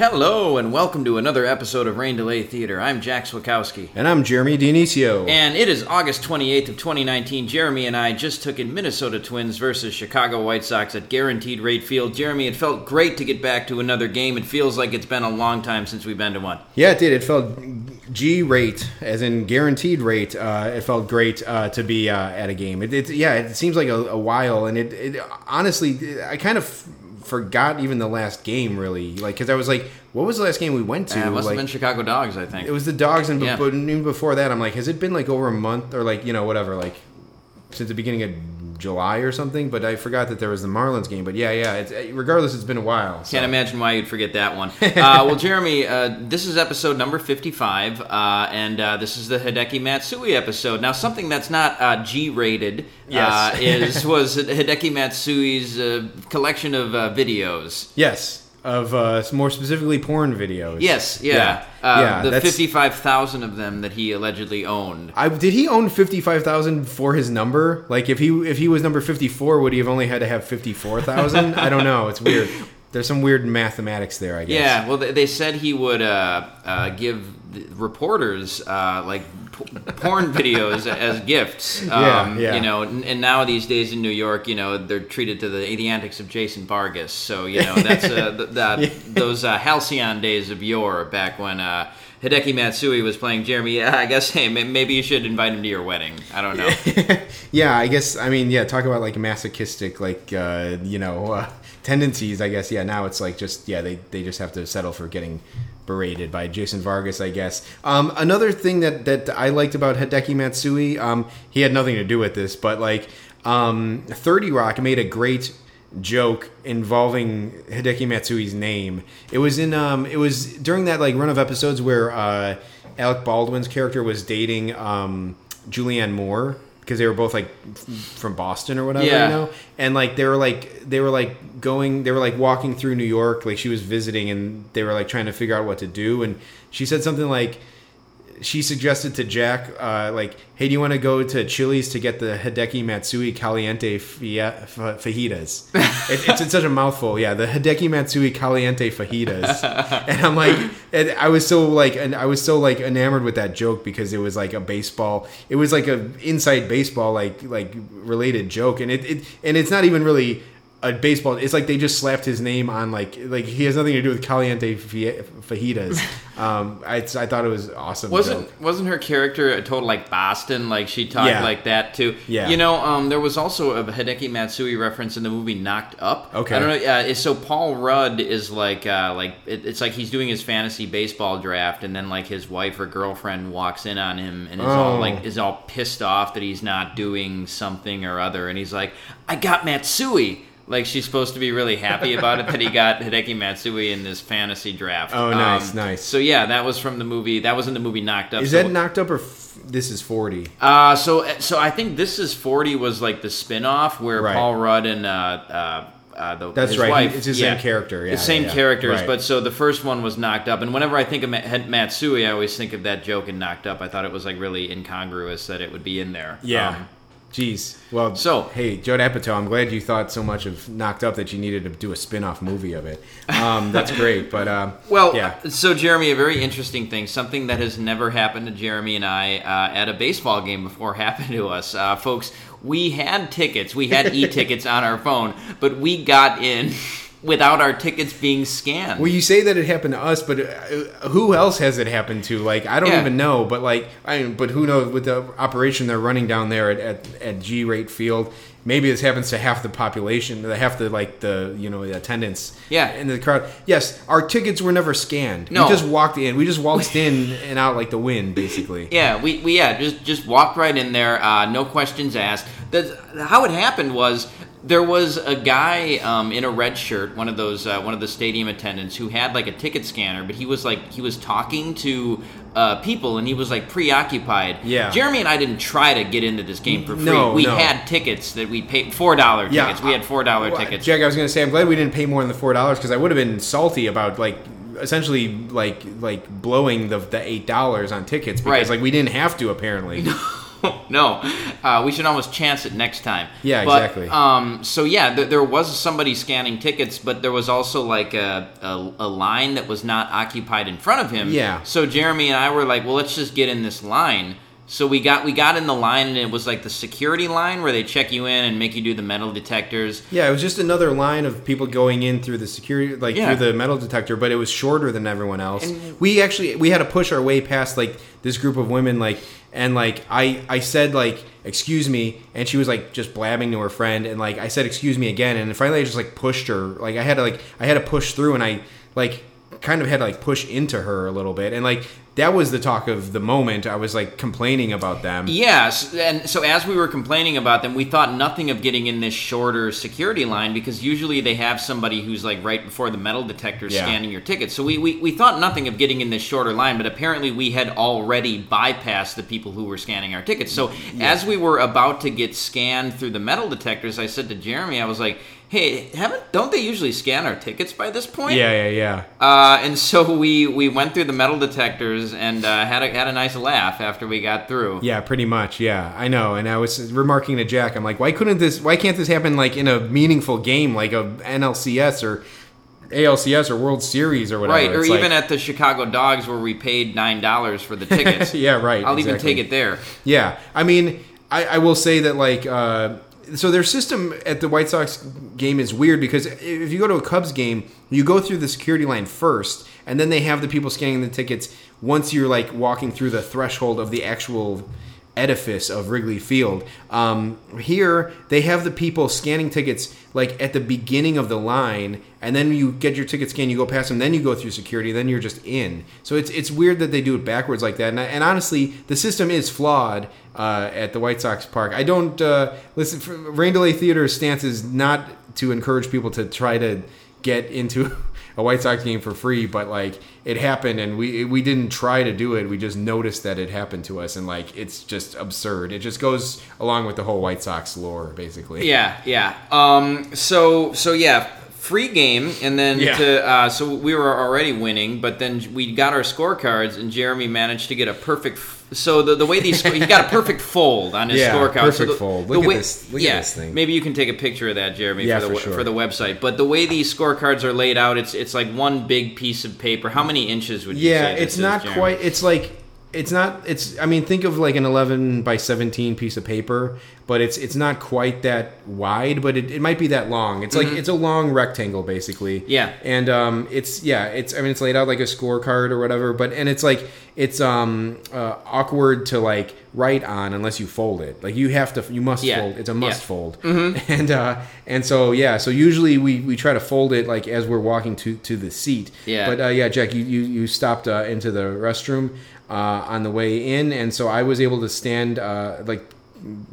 Hello, and welcome to another episode of Rain Delay Theater. I'm Jack Swakowski. And I'm Jeremy Dionisio. And it is August 28th of 2019. Jeremy and I just took in Minnesota Twins versus Chicago White Sox at Guaranteed Rate Field. Jeremy, it felt great to get back to another game. It feels like it's been a long time since we've been to one. yeah, it did. It felt G rate, as in guaranteed rate. Uh, it felt great uh, to be uh, at a game. It, it, yeah, it seems like a, a while, and it, it honestly, I kind of forgot even the last game, really. Like, because I was like, what was the last game we went to? It must like, have been Chicago Dogs, I think. It was the dogs, and Yeah. but even before that, I'm like, has it been like over a month or like you know whatever, like since the beginning of July or something? But I forgot that there was the Marlins game. But yeah, yeah. It's, regardless, it's been a while. so. Can't imagine why you'd forget that one. Uh, well, Jeremy, uh, this is episode number 55, uh, and uh, this is the Hideki Matsui episode. Now, something that's not uh, G-rated uh, Yes. is was Hideki Matsui's uh, collection of uh, videos. Yes, of uh, more specifically porn videos. Yes, yeah, yeah, Uh, yeah, the 55,000 of them that he allegedly owned. I, did he own fifty five thousand for his number? Like if he if he was number fifty four, would he have only had to have fifty four thousand? I don't know. It's weird. There's some weird mathematics there. I guess. Yeah, well, they, said he would uh, uh, give reporters uh, like p- porn videos as gifts. Um, Yeah, yeah. You know, and, and now these days in New York, you know, they're treated to the, the antics of Jason Vargas. So you know, that's uh, th- that those uh, halcyon days of yore, back when. Uh, Hideki Matsui was playing Jeremy. Yeah, I guess. Hey, maybe you should invite him to your wedding. I don't know. yeah, I guess. I mean, yeah. Talk about like masochistic, like uh, you know, uh, tendencies. I guess. Yeah. Now it's like just yeah. They they just have to settle for getting berated by Jason Vargas. I guess. Um, another thing that that I liked about Hideki Matsui, um, he had nothing to do with this, but like um, Thirty Rock made a great joke involving Hideki Matsui's name. It was in um it was during that like run of episodes where uh Alec Baldwin's character was dating um Julianne Moore because they were both like from Boston or whatever, Yeah. you know. And like they were like they were like going they were like walking through New York like she was visiting and they were like trying to figure out what to do and she said something like she suggested to Jack, uh, like, "Hey, do you want to go to Chili's to get the Hideki Matsui Caliente fia- fajitas?" it, it's, it's such a mouthful. Yeah, the Hideki Matsui Caliente fajitas, and I'm like, and I was so like, and I was so like enamored with that joke because it was like a baseball. It was like a inside baseball like like related joke, and it, it and it's not even really a baseball. It's like they just slapped his name on like like he has nothing to do with Caliente fajitas. Um, I, I thought it was awesome. Wasn't joke. wasn't her character a total like Boston? Like she talked Yeah. like that too. Yeah. You know, um, there was also a Hideki Matsui reference in the movie Knocked Up. Okay. I don't know. Uh, so Paul Rudd is like uh, like it, it's like he's doing his fantasy baseball draft, and then like his wife or girlfriend walks in on him and is all Oh. like is all pissed off that he's not doing something or other, and he's like, "I got Matsui." Like she's supposed to be really happy about it that he got Hideki Matsui in this fantasy draft. Oh, nice, nice. So yeah, that was from the movie. That was in the movie Knocked Up. Is so, that knocked up or f- this is forty? Uh, so so I think this is forty was like the spin-off where Right. Paul Rudd and uh, uh, uh, the, That's right. wife, It's his yeah, same character. Yeah, the same yeah. characters. Right. But so the first one was Knocked Up, and whenever I think of Ma- Matsui, I always think of that joke in Knocked Up. I thought it was like really incongruous that it would be in there. yeah. Um, Jeez. Well, So- hey, Judd Apatow, I'm glad you thought so much of Knocked Up that you needed to do a spin-off movie of it. Um, that's great. But um, Well, yeah. so Jeremy, a very interesting thing, something that has never happened to Jeremy and I uh, at a baseball game before happened to us, uh, folks. We had tickets, we had e-tickets on our phone, but we got in without our tickets being scanned. Well, you say that it happened to us, but uh, who else has it happened to? Like, I don't Yeah. even know. But like, I mean, but who knows? With the operation they're running down there at, at, at G Rate Field, maybe this happens to half the population, the half the like the you know the attendance. Yeah. in the crowd. Yes, our tickets were never scanned. No. we just walked in. We just waltzed in and out like the wind, basically. Yeah, we, we yeah just just walked right in there, uh, no questions asked. That's, how it happened was there was a guy um, in a red shirt, one of those uh, one of the stadium attendants, who had like a ticket scanner, but he was like he was talking to uh, people, and he was like preoccupied. Yeah. Jeremy and I didn't try to get into this game for free. No, we no. had tickets that we paid four dollar Yeah, tickets. we had four dollar Well, tickets. Jack, I was gonna say, I'm glad we didn't pay more than the four dollars because I would have been salty about like essentially like like blowing the the eight dollars on tickets because Right. like we didn't have to apparently. no, uh, we should almost chance it next time. Yeah, But, exactly. Um, so yeah, th- there was somebody scanning tickets, but there was also like a, a, a line that was not occupied in front of him. Yeah. So Jeremy and I were like, well, let's just get in this line. So we got we got in the line, and it was like the security line where they check you in and make you do the metal detectors. Yeah, it was just another line of people going in through the security, like Yeah. through the metal detector, but it was shorter than everyone else. we actually we had to push our way past like this group of women, like and like I I said like excuse me, and she was like just blabbing to her friend, and like I said excuse me again, and finally I just like pushed her, like I had to like I had to push through, and I like kind of had to like push into her a little bit, and like that was the talk of the moment. I was like complaining about them. Yes, and so as we were complaining about them, we thought nothing of getting in this shorter security line because usually they have somebody who's like right before the metal detector Yeah. scanning your ticket. So we, we, we thought nothing of getting in this shorter line, but apparently we had already bypassed the people who were scanning our tickets. So as we were about to get scanned through the metal detectors, I said to Jeremy, I was like, "Hey, haven't don't they usually scan our tickets by this point?" Yeah, yeah, yeah. Uh, and so we, we went through the metal detectors and uh, had a had a nice laugh after we got through. Yeah, pretty much. Yeah, I know. And I was remarking to Jack, I'm like, why couldn't this? Why can't this happen like in a meaningful game, like a NLCS or ALCS or World Series or whatever? Right, or It's even like- at the Chicago Dogs where we paid nine dollars for the tickets. Yeah, right, I'll even take it there. Yeah, I mean, I, I will say that like, uh, so their system at the White Sox game is weird because if you go to a Cubs game, you go through the security line first, and then they have the people scanning the tickets once you're like walking through the threshold of the actual edifice of Wrigley Field. Um, here, they have the people scanning tickets like at the beginning of the line, and then you get your ticket scanned, you go past them, then you go through security, then you're just in. So it's it's weird that they do it backwards like that. And, and honestly, the system is flawed uh, at the White Sox park. I don't uh, listen. Rain Delay Theater's stance is not to encourage people to try to get into a White Sox game for free, but like it happened, and we we didn't try to do it. We just noticed that it happened to us, and like it's just absurd. It just goes along with the whole White Sox lore, basically. Yeah, yeah. Um, so so yeah, free game, and then Yeah. to uh, so we were already winning, but then we got our scorecards, and Jeremy managed to get a perfect. f- So the, the way these he got a perfect fold on his Yeah, scorecard. so perfect the, fold. the Look at way- this- look at yeah, this thing. Maybe you can take a picture of that, Jeremy, Yeah, for the for sure. for the website. But the way these scorecards are laid out, it's it's like one big piece of paper. How many inches would you Yeah, it's not quite. It's like it's not. It's. I mean, think of like an 11 by 17 piece of paper, but it's it's not quite that wide, but it, it might be that long. It's like it's a long rectangle basically. Mm-hmm. Yeah. and um, it's yeah, it's. I mean, it's laid out like a scorecard or whatever, but and it's like it's um uh, awkward to like write on unless you fold it. Like you have to, you must Yeah. fold. It's a must Yeah. fold. And uh, and so yeah, so usually we we try to fold it like as we're walking to to the seat. Yeah. But uh, yeah, Jack, you you, you stopped uh, into the restroom uh, on the way in, and so I was able to stand uh, like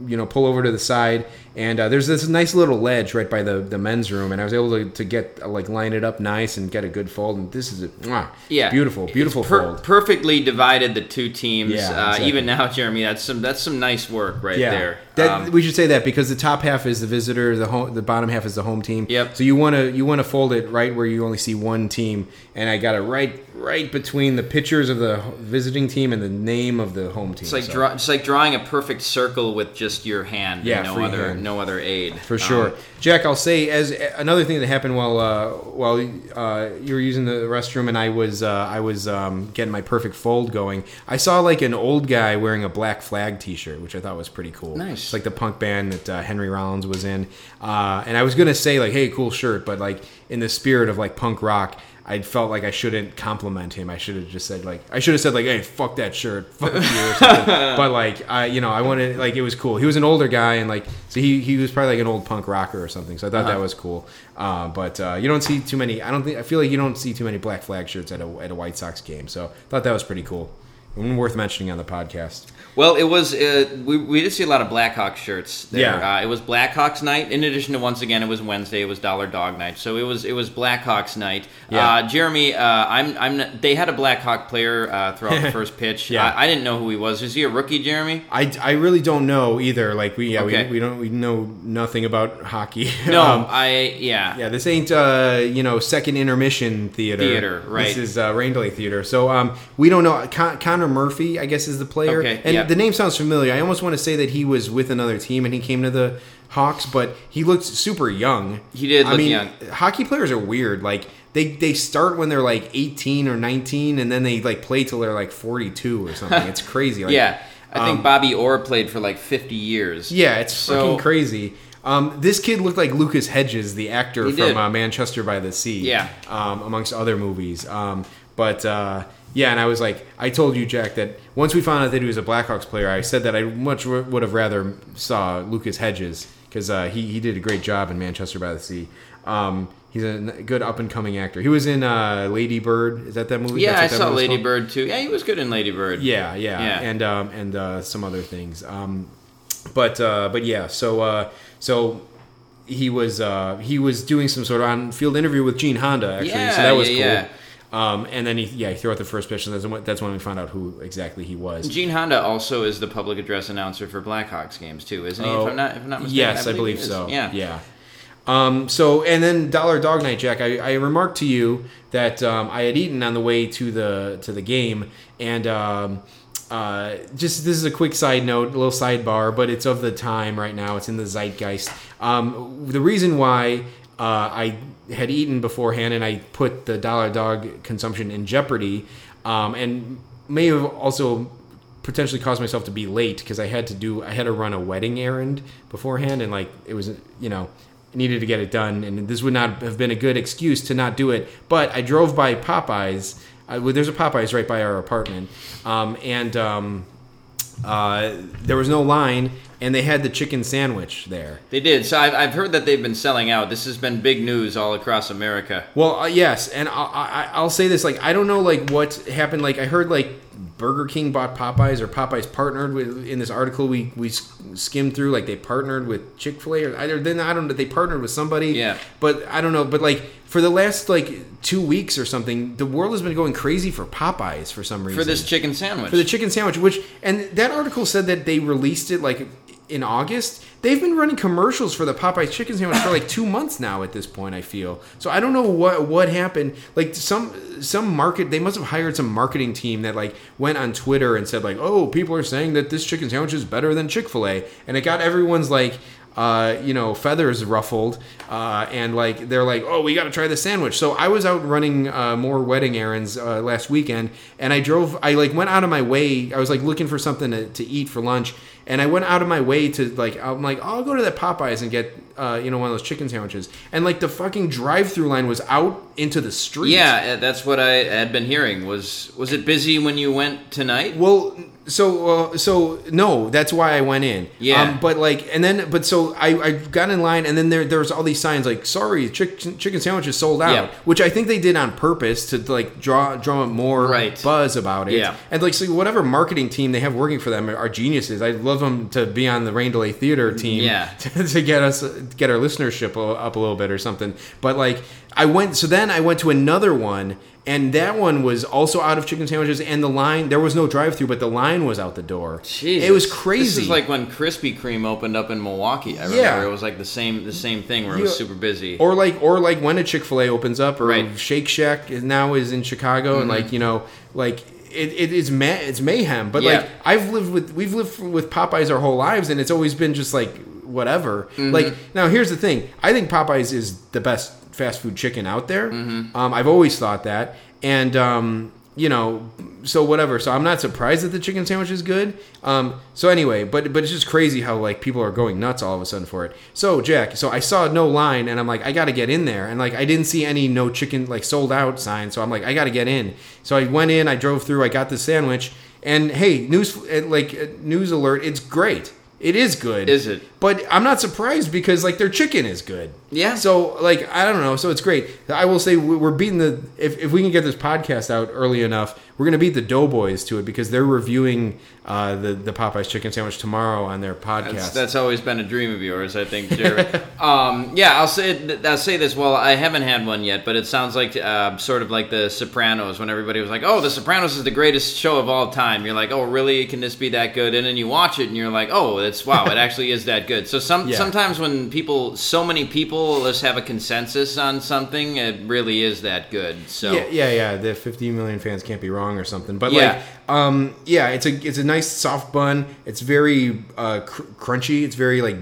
you know pull over to the side and uh, there's this nice little ledge right by the, the men's room and i was able to, to get uh, like line it up nice and get a good fold and this is a mwah, Yeah, beautiful beautiful Per- fold perfectly divided the two teams. Yeah, uh, exactly. even now, Jeremy, that's some that's some nice work right yeah there. That, Um, we should say that because the top half is the visitor the home the bottom half is the home team Yep. so you want to you want to fold it right where you only see one team and i got it right right between the pictures of the visiting team and the name of the home team It's like so. draw, it's like drawing a perfect circle with just your hand. Yeah, and no other hand. No other aid. For sure, Um, Jack. I'll say as another thing that happened while uh, while uh, you were using the restroom and I was uh, I was um, getting my perfect fold going. I saw like an old guy wearing a Black Flag T-shirt, which I thought was pretty cool. Nice. It's like the punk band that uh, Henry Rollins was in. Uh, and I was gonna say like, hey, cool shirt, but like in the spirit of like punk rock. I felt like I shouldn't compliment him. I should have just said like I should have said like, "Hey, fuck that shirt, fuck you," or something. but like I, you know, I wanted like it was cool. He was an older guy, and like so he he was probably like an old punk rocker or something. So I thought that Uh-huh. was cool. Uh, but uh, you don't see too many. I don't think I feel like you don't see too many Black Flag shirts at a at a White Sox game. So I thought that was pretty cool. and worth mentioning on the podcast. Well, it was. Uh, we, we did see a lot of Blackhawks shirts. There. Yeah. Uh, it was Blackhawks night. In addition to once again, it was Wednesday. It was Dollar Dog night. So it was it was Blackhawks night. Yeah. Uh, Jeremy, uh, I'm I'm. They had a Blackhawk player uh, throughout the first pitch. Yeah. I, I didn't know who he was. Is he a rookie, Jeremy? I, I really don't know either. Like we yeah Okay. we, we don't we know nothing about hockey. No, Um, I yeah. Yeah, this ain't uh, you know second intermission theater. Theater, right. This is uh, Theater. So um, we don't know. Con- Connor Murphy, I guess, is the player. Okay, and yeah. The name sounds familiar. I almost want to say that he was with another team and he came to the Hawks, but he looked super young. He did I look mean, young. hockey players are weird. Like they they start when they're like 18 or 19, and then they like play till they're like 42 or something. it's crazy. Like, yeah. I think um, Bobby Orr played for like 50 years. yeah, it's So- fucking crazy. Um, this kid looked like Lucas Hedges, the actor from uh, Manchester by the Sea. Yeah. Um, amongst other movies. Um, but uh, yeah, and I was like, I told you, Jack, that once we found out that he was a Blackhawks player, I said that I much would have rather saw Lucas Hedges because uh, he he did a great job in Manchester by the Sea. Um, he's a good up and coming actor. He was in uh, Lady Bird. Is that that movie? Yeah, I saw Lady called? Bird too. Yeah, he was good in Lady Bird. Yeah, yeah, Yeah. and um, and uh, some other things. Um, but uh, but yeah, so uh, so he was uh, he was doing some sort of on field interview with Gene Honda actually, Yeah, so that was yeah, cool. Um, and then he yeah he threw out the first pitch, and that's when, that's when we found out who exactly he was. Gene Honda also is the public address announcer for Blackhawks games too, isn't he? Oh, if I'm not, if I'm not mistaken. yes, I he believe so. Yeah. yeah. Um, so and then Dollar Dog Night, Jack. I, I remarked to you that um, I had eaten on the way to the to the game, and um, uh, just this is a quick side note, a little sidebar, but it's of the time right now. It's in the zeitgeist. Um, the reason why uh, I had eaten beforehand and I put the Dollar Dog consumption in jeopardy, um, and may have also potentially caused myself to be late because I had to do I had to run a wedding errand beforehand and like it was you know needed to get it done and this would not have been a good excuse to not do it. But I drove by Popeyes I, well, there's a Popeyes right by our apartment um, and um, uh, there was no line and they had the chicken sandwich there They did. So I've, I've heard that they've been selling out. This has been big news all across America. Well, uh, yes, and I'll, I, I'll say this: like, I don't know, like, what happened. Like, I heard like Burger King bought Popeyes, or Popeyes partnered with in this article we we skimmed through. Like, they partnered with Chick Fil A, or either then I don't know. They partnered with somebody. Yeah. But I don't know. But like for the last like two weeks or something, the world has been going crazy for Popeyes for some reason For this chicken sandwich. for the chicken sandwich which and that article said that they released it like in august they've been running commercials for the popeyes chicken sandwich for like two months now at this point i feel so i don't know what what happened like some some market they must have hired some marketing team that like went on twitter and said like oh people are saying that this chicken sandwich is better than chick-fil-a and it got everyone's like uh, you know, feathers ruffled, uh, and like they're like, oh, we got to try the sandwich. So I was out running uh, more wedding errands uh, last weekend, and I drove. I like went out of my way. I was like looking for something to, to eat for lunch, and I went out of my way to like. I'm like, oh, I'll go to that Popeyes and get uh, you know one of those chicken sandwiches, and like the fucking drive-through line was out into the street. yeah, uh, that's what I had been hearing. Was was it busy when you went tonight? Well, so uh, so no, that's why I went in. Yeah. Um, but like, and then but so I, I got in line, and then there there was all these signs like, "Sorry, chicken chicken sandwich is sold out," Yeah. which I think they did on purpose to like draw draw more Right. buzz about it. Yeah. And like, so whatever marketing team they have working for them are geniuses. I'd love them to be on the Rain Delay Theater team. Yeah. To, to get us get our listenership up a little bit or something. But like, I went so then I went to another one. And that one was also out of chicken sandwiches, and the line there was no drive-through, but the line was out the door. Jesus. It was crazy. This is like when Krispy Kreme opened up in Milwaukee. I remember Yeah. it was like the same the same thing where it was super busy. or like or like when a Chick-fil-A opens up or Right. Shake Shack is now is in Chicago and mm-hmm. like you know like it, it is ma- it's mayhem but Yeah. like I've lived with we've lived with Popeyes our whole lives and it's always been just like whatever mm-hmm. like now here's the thing I think Popeyes is the best fast food chicken out there. Um, I've always thought that. And um, you know so whatever. So I'm not surprised that the chicken sandwich is good. Um, so anyway but but it's just crazy how like people are going nuts all of a sudden for it. So Jack so I saw no line and I'm like I gotta get in there. And like I didn't see any no chicken like sold out sign so I'm like I gotta get in. So I went in I drove through I got the sandwich. And hey news like news alert it's great. It is good. Is it? But I'm not surprised because like their chicken is good. Yeah. So like I don't know. So it's great. I will say we- we're beating the if if we can get this podcast out early enough, we're gonna beat the Doughboys to it because they're reviewing uh, the the Popeyes chicken sandwich tomorrow on their podcast. That's, that's always been a dream of yours, I think, Jerry. um, yeah, I'll say I'll say this. Well, I haven't had one yet, but it sounds like uh, sort of like The Sopranos when everybody was like, "Oh, The Sopranos is the greatest show of all time." You're like, "Oh, really? Can this be that good?" And then you watch it, and you're like, "Oh, it's wow, it actually is that good." So some Yeah. sometimes when people, so many people, just have a consensus on something, it really is that good. So Yeah, yeah, yeah. The 50 million fans can't be wrong or something. But Yeah. like, um, yeah, it's a it's a nice soft bun. It's very uh, cr- crunchy. It's very like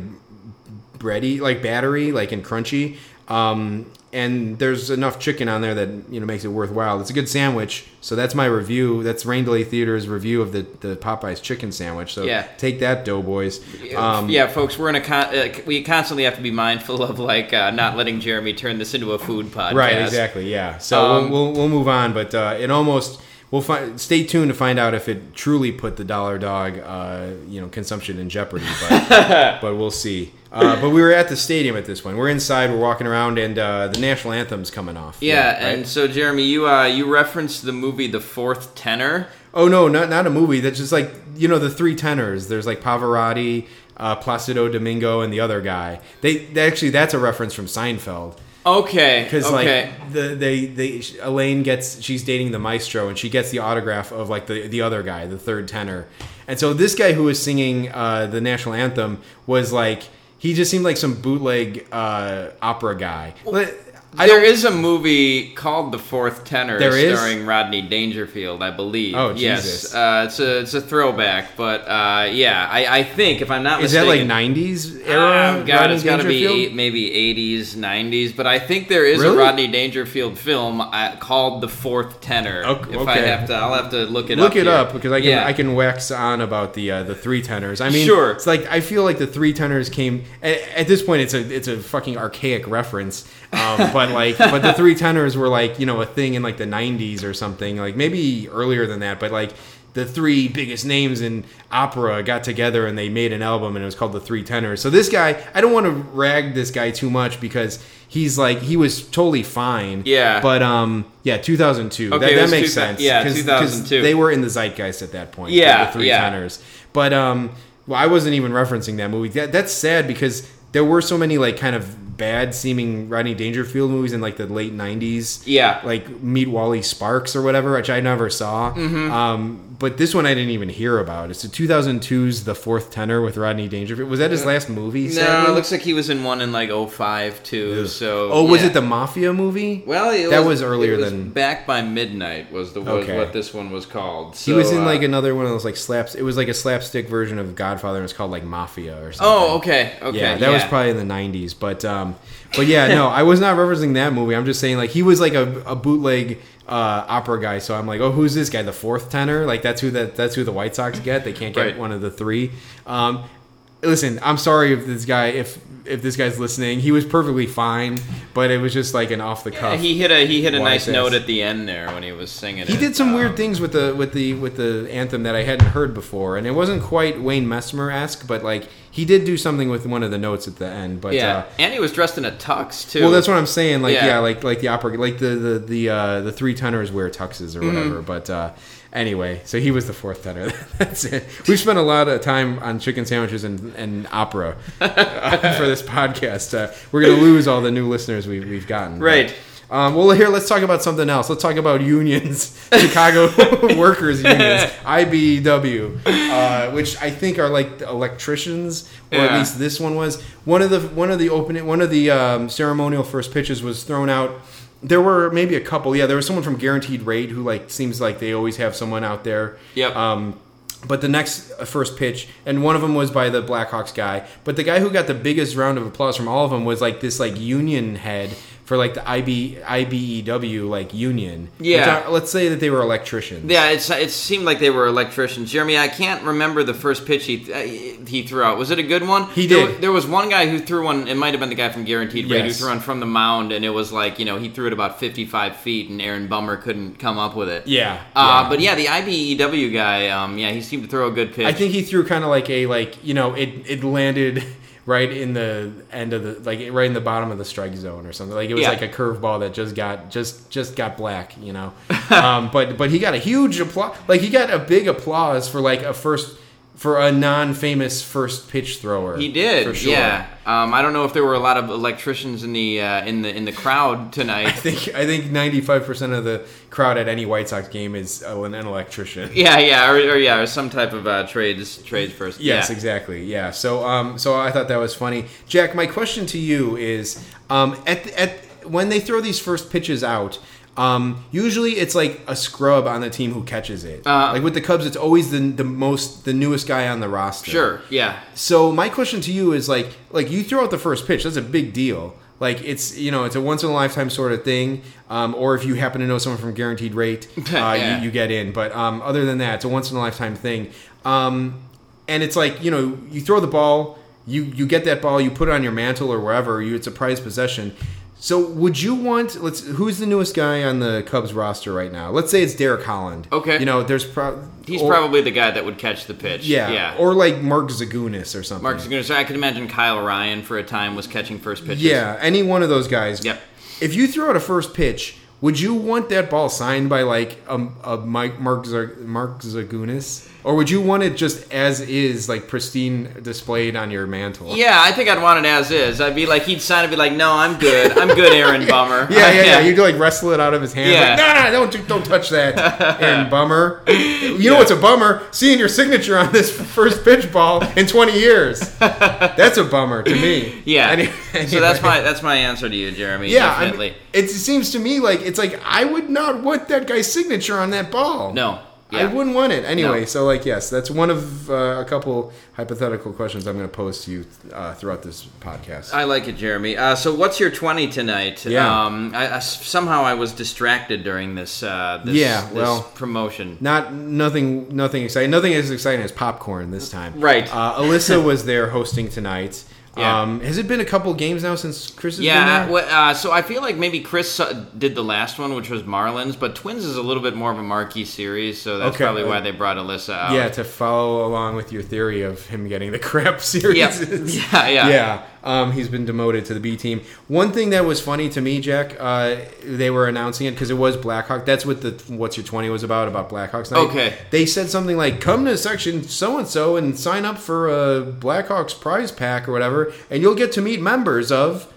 bready, like battery, like and crunchy. Um, and there's enough chicken on there that you know makes it worthwhile. It's a good sandwich. So that's my review. That's Rain Delay Theater's review of the the Popeyes chicken sandwich. So Yeah. take that, Doughboys. Um, yeah, folks, we're in a con- uh, we constantly have to be mindful of like uh, not letting Jeremy turn this into a food podcast. Right, exactly. Yeah. So Um, we'll, we'll we'll move on, but uh, it almost we'll find. Stay tuned to find out if it truly put the dollar dog, uh, you know, consumption in jeopardy. But but we'll see. Uh, but we were at the stadium at this one. We're inside. We're walking around, and uh, the national anthem's coming off. Yeah, right? and so Jeremy, you uh, you referenced the movie The Fourth Tenor. oh no, not not a movie. That's just like you know the three tenors. There's like Pavarotti, uh, Placido Domingo, and the other guy. They, they actually that's a reference from Seinfeld. Okay, because okay. like the they they Elaine gets she's dating the maestro and she gets the autograph of like the the other guy the third tenor and so this guy who was singing uh, the national anthem was like he just seemed like some bootleg uh, opera guy. But I there a movie called The Fourth Tenor, There is? starring Rodney Dangerfield, I believe. Oh, yes, Jesus. uh, it's a it's a throwback, but uh, yeah, I, I think if I'm not is that like '90s Uh, era? God, Rodney it's got to be eight, maybe 80s, 90s, but I think there is Really? a Rodney Dangerfield film uh, called The Fourth Tenor. Ok- If I have to, I'll have to look it up. Look it here. up because I can Yeah. I can wax on about the uh, the three tenors. I mean, Sure. It's like I feel like the three tenors came at, at this point. It's a it's a fucking archaic reference, um, but like but the three tenors were like you know a thing in like the '90s or something, like maybe earlier than that, but like. The three biggest names in opera got together and they made an album and it was called The Three Tenors. So this guy, I don't want to rag this guy too much because he's like he was totally fine. Yeah. But um yeah, 2002. Okay, that, that makes 2000 sense. yeah, 'cause- 2002. They were in the zeitgeist at that point. Yeah, the three yeah. tenors. But um, well, I wasn't even referencing that movie. That that's sad because there were so many like kind of bad seeming Rodney Dangerfield movies in like the late '90s. Yeah. like Meet Wally Sparks or whatever, which I never saw. Mm-hmm. Um, but this one I didn't even hear about. It's the 2002's The Fourth Tenor with Rodney Dangerfield. Was that his last movie? No, it looks like he was in one in like 05 too. So Oh, was yeah. it the Mafia movie? Well, it That was, was earlier was than- Back by Midnight was the was Okay. what this one was called. He was in uh, like another one of those like slaps. It was like a slapstick version of Godfather. and It was called like Mafia or something. Oh, okay, okay. yeah, that was probably in the '90s. But um, but yeah, no, I was not referencing that movie. I'm just saying like he was like a, a bootleg uh, opera guy. So I'm like, oh, who's this guy? The fourth tenor? Like that's who that that's who the White Sox get. They can't get Right. one of the three. Um, listen, I'm sorry if this guy if if this guy's listening. He was perfectly fine, but it was just like an off the Yeah, cuff. he hit a he hit a nice note at the end there when he was singing. He it. did some Um, weird things with the with the with the anthem that I hadn't heard before, and it wasn't quite Wayne Messmer esque, but like he did do something with one of the notes at the end. But Yeah, uh, and he was dressed in a tux too. well, that's what I'm saying. Like Yeah. yeah, like like the opera, like the the the uh, the three tenors wear tuxes or Mm-hmm. whatever. But uh, anyway, so he was the fourth tenor. that's it. We've spent a lot of time on chicken sandwiches and, and opera uh, for this podcast. Uh, we're gonna lose all the new listeners we've we've gotten. But, Right. um, well, here let's talk about something else. Let's talk about unions, Chicago workers unions, IBEW, uh, which I think are like the electricians, or at least this one was. One of the one of the opening one of the um, ceremonial first pitches was thrown out. There were maybe a couple. Yeah, there was someone from Guaranteed Rate who like seems like they always have someone out there. Yep. Um, but the next uh, first pitch, and one of them was by the Blackhawks guy. But the guy who got the biggest round of applause from all of them was like this like union head for like the IB IBEW like union. Yeah. Are- let's say that they were electricians. Yeah, it's it seemed like they were electricians. Jeremy, I can't remember the first pitch he uh, he threw out. Was it a good one? He There, did. there was one guy who threw one. It might have been the guy from Guaranteed Rate who threw one from the mound, and it was like you know he threw it about fifty five feet, and Aaron Bummer couldn't come up with it. Yeah. Uh, yeah. but yeah, the IBEW guy, um, yeah, he seemed to throw a good pitch. I think he threw kind of like a like you know it it landed right in the end of the like right in the bottom of the strike zone or something. Like it was Yeah. like a curveball that just got just just got black, you know. um, but but he got a huge applause. Like he got a big applause for like a first for a non-famous first pitch thrower. He did, for sure. yeah. Um, I don't know if there were a lot of electricians in the uh, in the in the crowd tonight. I think I think ninety five percent of the crowd at any White Sox game is uh, an electrician. yeah, yeah, or, or yeah, or some type of uh, trades trades first. Yes, yeah. exactly. Yeah. So, um, so I thought that was funny, Jack. My question to you is, um, at at when they throw these first pitches out, um, usually it's like a scrub on the team who catches it. Uh, like with the Cubs, it's always the the most the newest guy on the roster. Sure, yeah. So my question to you is like, like you throw out the first pitch, that's a big deal. Like it's you know it's a once in a lifetime sort of thing. Um, or if you happen to know someone from Guaranteed Rate, uh, Yeah. you, you get in. But um, other than that, it's a once in a lifetime thing. Um, and it's like you know you throw the ball, you you get that ball, you put it on your mantle or wherever. You it's a prized possession. So would you want? Let's who's the newest guy on the Cubs roster right now? Let's say it's Derek Holland. Okay. You know, there's probably He's or- probably the guy that would catch the pitch. yeah, yeah. or like Mark Zagunis or something. Mark Zagunis. I could imagine Kyle Ryan for a time was catching first pitches. Yeah, any one of those guys. Yep. If you throw out a first pitch, would you want that ball signed by like a, a Mike Mark Zag- Mark Zagunis, or would you want it just as is, like pristine, displayed on your mantle? Yeah, I think I'd want it as is. I'd be like, he'd sign it, be like, no, I'm good. I'm good, Aaron Bummer. Yeah, yeah, yeah. You'd like wrestle it out of his hand. Yeah. Like, no, no, don't don't touch that, Aaron Bummer. You know what's a bummer? Seeing your signature on this first pitch ball in 20 years. That's a bummer to me. Yeah. Any- So that's my that's my answer to you, Jeremy. Yeah, I mean, definitely. it seems to me like it's like I would not want that guy's signature on that ball. no. I wouldn't want it anyway. No. So like, yes, that's one of uh, a couple hypothetical questions I'm going to pose to you uh, throughout this podcast. I like it, Jeremy. Uh, so, what's your twenty tonight? Yeah. Um, I, I- somehow I was distracted during this. Uh, this Yeah, this well- promotion. Not nothing, nothing exciting. Nothing as exciting as popcorn this time. Right. Uh, Alyssa was there hosting tonight. Yeah. Um, has it been a couple games now since Chris has Yeah, been uh, there? uh, so I feel like maybe Chris uh, did the last one, which was Marlins, but Twins is a little bit more of a marquee series, so that's Okay. probably why they brought Alyssa out. yeah, to follow along with your theory of him getting the crap series. Yep. Yeah, yeah. yeah. Um, he's been demoted to the B team. One thing that was funny to me, Jack, uh, they were announcing it because it was Blackhawk. That's what the What's Your Twenty was about about Blackhawks night. Okay. They said something like, "Come to section so and so and sign up for a Blackhawks prize pack or whatever, and you'll get to meet members of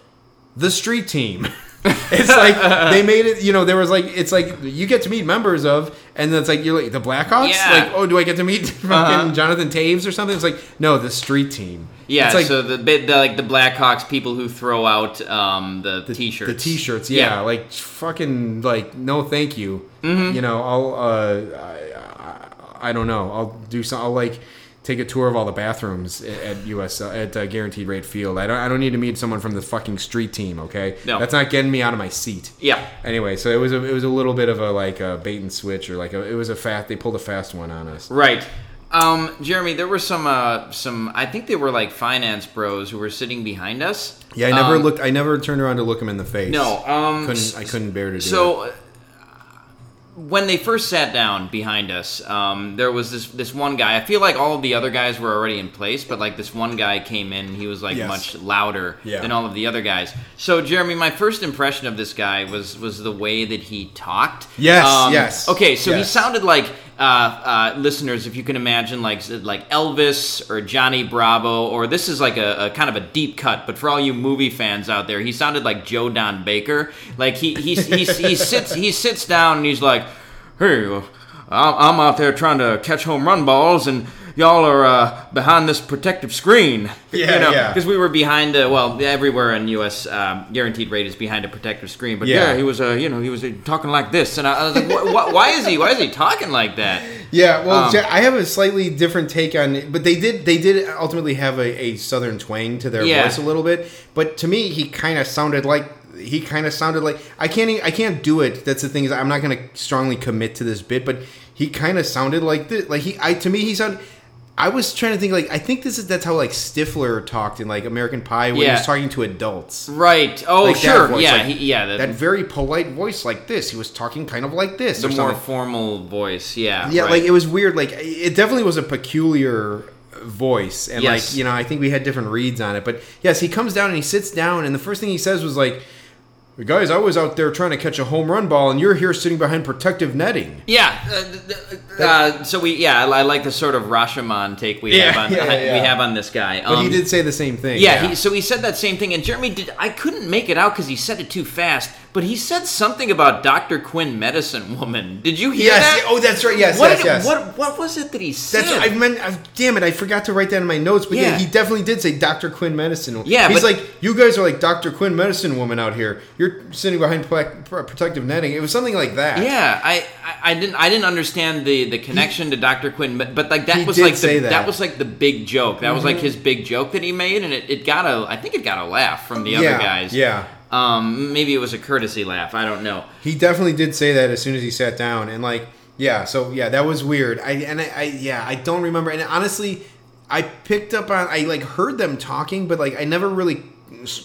the street team." it's like they made it. You know, there was like it's like you get to meet members of, and then it's like you're like the Blackhawks. Yeah. Like, oh, do I get to meet fucking Uh-huh. Jonathan Toews or something? It's like no, the street team. Yeah, it's like so the, bit the like the Blackhawks people who throw out um, the, t-shirts. The t-shirts, yeah, like fucking like no, thank you. Mm-hmm. You know, I'll uh, I, I, I don't know. I'll do some. I'll like take a tour of all the bathrooms at, US at uh, Guaranteed Rate Field. I don't. I don't need to meet someone from the fucking street team. Okay, No. that's not getting me out of my seat. Yeah. Anyway, so it was a it was a little bit of a like a bait and switch or like a, it was a fat. They pulled a fast one on us. Right. Um, Jeremy, there were some uh, some I think they were like finance bros who were sitting behind us. Yeah, I never Um, looked. I never turned around to look him in the face. No, um, couldn't. I couldn't bear to do it. So uh, when they first sat down behind us, um, there was this this one guy. I feel like all of the other guys were already in place, but like this one guy came in. He was like Yes. much louder Yeah. than all of the other guys. So Jeremy, my first impression of this guy was was the way that he talked. Um, Yes, yes, Okay, so he sounded like uh, uh, listeners, if you can imagine, like like Elvis or Johnny Bravo, or this is like a, a kind of a deep cut. But for all you movie fans out there, he sounded like Joe Don Baker. Like he he he, he sits he sits down and he's like, "Hey, uh, I'm I'm out there trying to catch home run balls and." Y'all are uh, behind this protective screen. Yeah, you know, yeah. Because we were behind, uh, well, everywhere in U.S. Um, guaranteed rate is behind a protective screen. But Yeah. yeah, he was, uh, you know, he was uh, talking like this, and I, I was like, wh- wh- "Why is he? Why is he talking like that?" Yeah, well, Um, I have a slightly different take on it, but they did they did ultimately have a, a southern twang to their Yeah. voice a little bit. But to me, he kind of sounded like he kind of sounded like I can't I can't do it. That's the thing is I'm not going to strongly commit to this bit, but he kind of sounded like this. Like he I to me he sounded. I was trying to think like I think this is that's how like Stifler talked in like American Pie when he was talking to adults. Right. Oh, Like sure. voice, yeah. like he, yeah. The, That very polite voice like this. He was talking kind of like this. the or more formal voice. Yeah. Yeah, right. like it was weird. Like it definitely was a peculiar voice, and Yes. like you know, I think we had different reads on it. But yes, he comes down and he sits down, and the first thing he says was like. Guys, I was out there trying to catch a home run ball, and you're here sitting behind protective netting. Yeah. Uh, uh, so we yeah, I like the sort of Rashomon take we Yeah, have on yeah, yeah. we have on this guy. But he Um, did say the same thing. Yeah, He, so he said that same thing, and Jeremy did. I couldn't make it out because he said it too fast. But he said something about Doctor Quinn, medicine woman. Did you hear yes. that? Oh, that's right. Yes, what, yes, did- yes. what what was it that he said? That's I meant. I, damn it! I forgot to write that in my notes. But yeah, Yeah. he definitely did say Doctor Quinn Medicine. Woman. Yeah, he's but- like, you guys are like Doctor Quinn Medicine Woman out here. You're sitting behind protective netting. It was something like that. Yeah, I, I, I didn't I didn't understand the, the connection to Doctor Quinn, but, but like that He was like the, that. that. Mm-hmm. was like the big joke. That was like his big joke that he made, and it, it got a I think it got a laugh from the Yeah, other guys. yeah. Um, maybe it was a courtesy laugh. I don't know. He definitely did say that as soon as he sat down, and like, yeah. So yeah, that was weird. I and I, I yeah, I don't remember. And honestly, I picked up on. I like heard them talking, but like I never really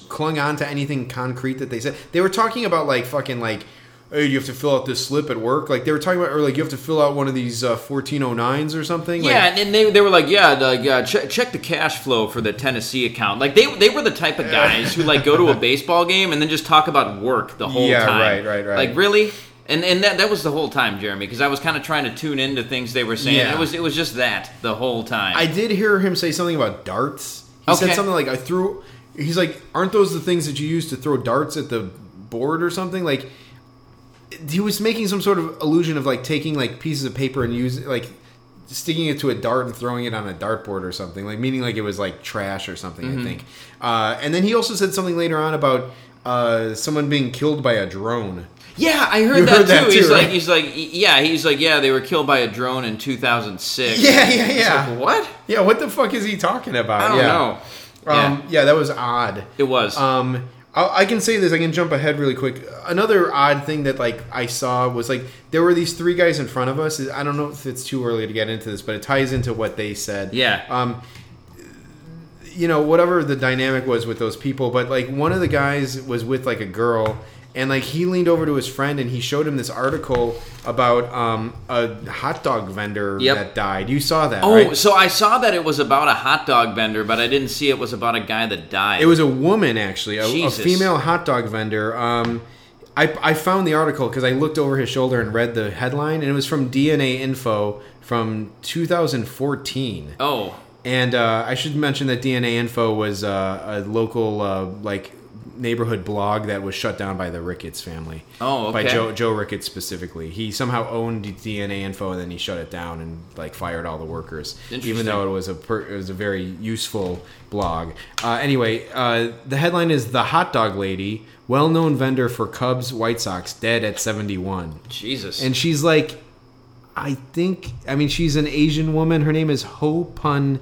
clung on to anything concrete that they said. They were talking about like fucking like. Hey, you have to fill out this slip at work. Like they were talking about, or like you have to fill out one of these uh, 1409s or something. Yeah, and, and they, they were like, yeah, like, uh, check, check the cash flow for the Tennessee account. Like they they were the type of guys who like go to a baseball game and then just talk about work the whole Yeah, time. right, right, right. Like really. And, and that, that was the whole time, Jeremy, because I was kind of trying to tune into things they were saying. Yeah. It was it was just that the whole time. I did hear him say something about darts. He said Okay. something like, "I threw." He's like, "Aren't those the things that you use to throw darts at the board or something?" Like, he was making some sort of illusion of like taking like pieces of paper and using like sticking it to a dart and throwing it on a dartboard or something. Like, meaning like it was like trash or something. Mm-hmm. I think. Uh, and then he also said something later on about uh, someone being killed by a drone. yeah, I heard that heard that too. too, he's right? like he's like yeah, he's like yeah, they were killed by a drone in 2006. Yeah, yeah, yeah. like, what? Yeah, what the fuck is he talking about? I don't yeah. know. Um, yeah. that was odd. It was. Um, I, I can say this. I can jump ahead really quick. Another odd thing that like I saw was like there were these three guys in front of us. I don't know if it's too early to get into this, but it ties into what they said. Yeah. Um, you know, whatever the dynamic was with those people, but like one of the guys was with like a girl, and like he leaned over to his friend and he showed him this article about um, a hot dog vendor Yep. that died. You saw that, Oh, right? so I saw that it was about a hot dog vendor, but I didn't see it was about a guy that died. It was a woman, actually, a, a female hot dog vendor. Um, I, I found the article because I looked over his shoulder and read the headline, and it was from DNA Info from 2014. Oh, And uh, I should mention that DNA Info was uh, a local uh, like neighborhood blog that was shut down by the Ricketts family. Oh, By. Joe Joe Ricketts specifically. He somehow owned DNA Info and then he shut it down and like fired all the workers. Even though it was a per, it was a very useful blog. Uh, anyway, uh, the headline is the hot dog lady, well-known vendor for Cubs White Sox, dead at 71 Jesus. and she's like i think i mean she's an asian woman her name is ho pun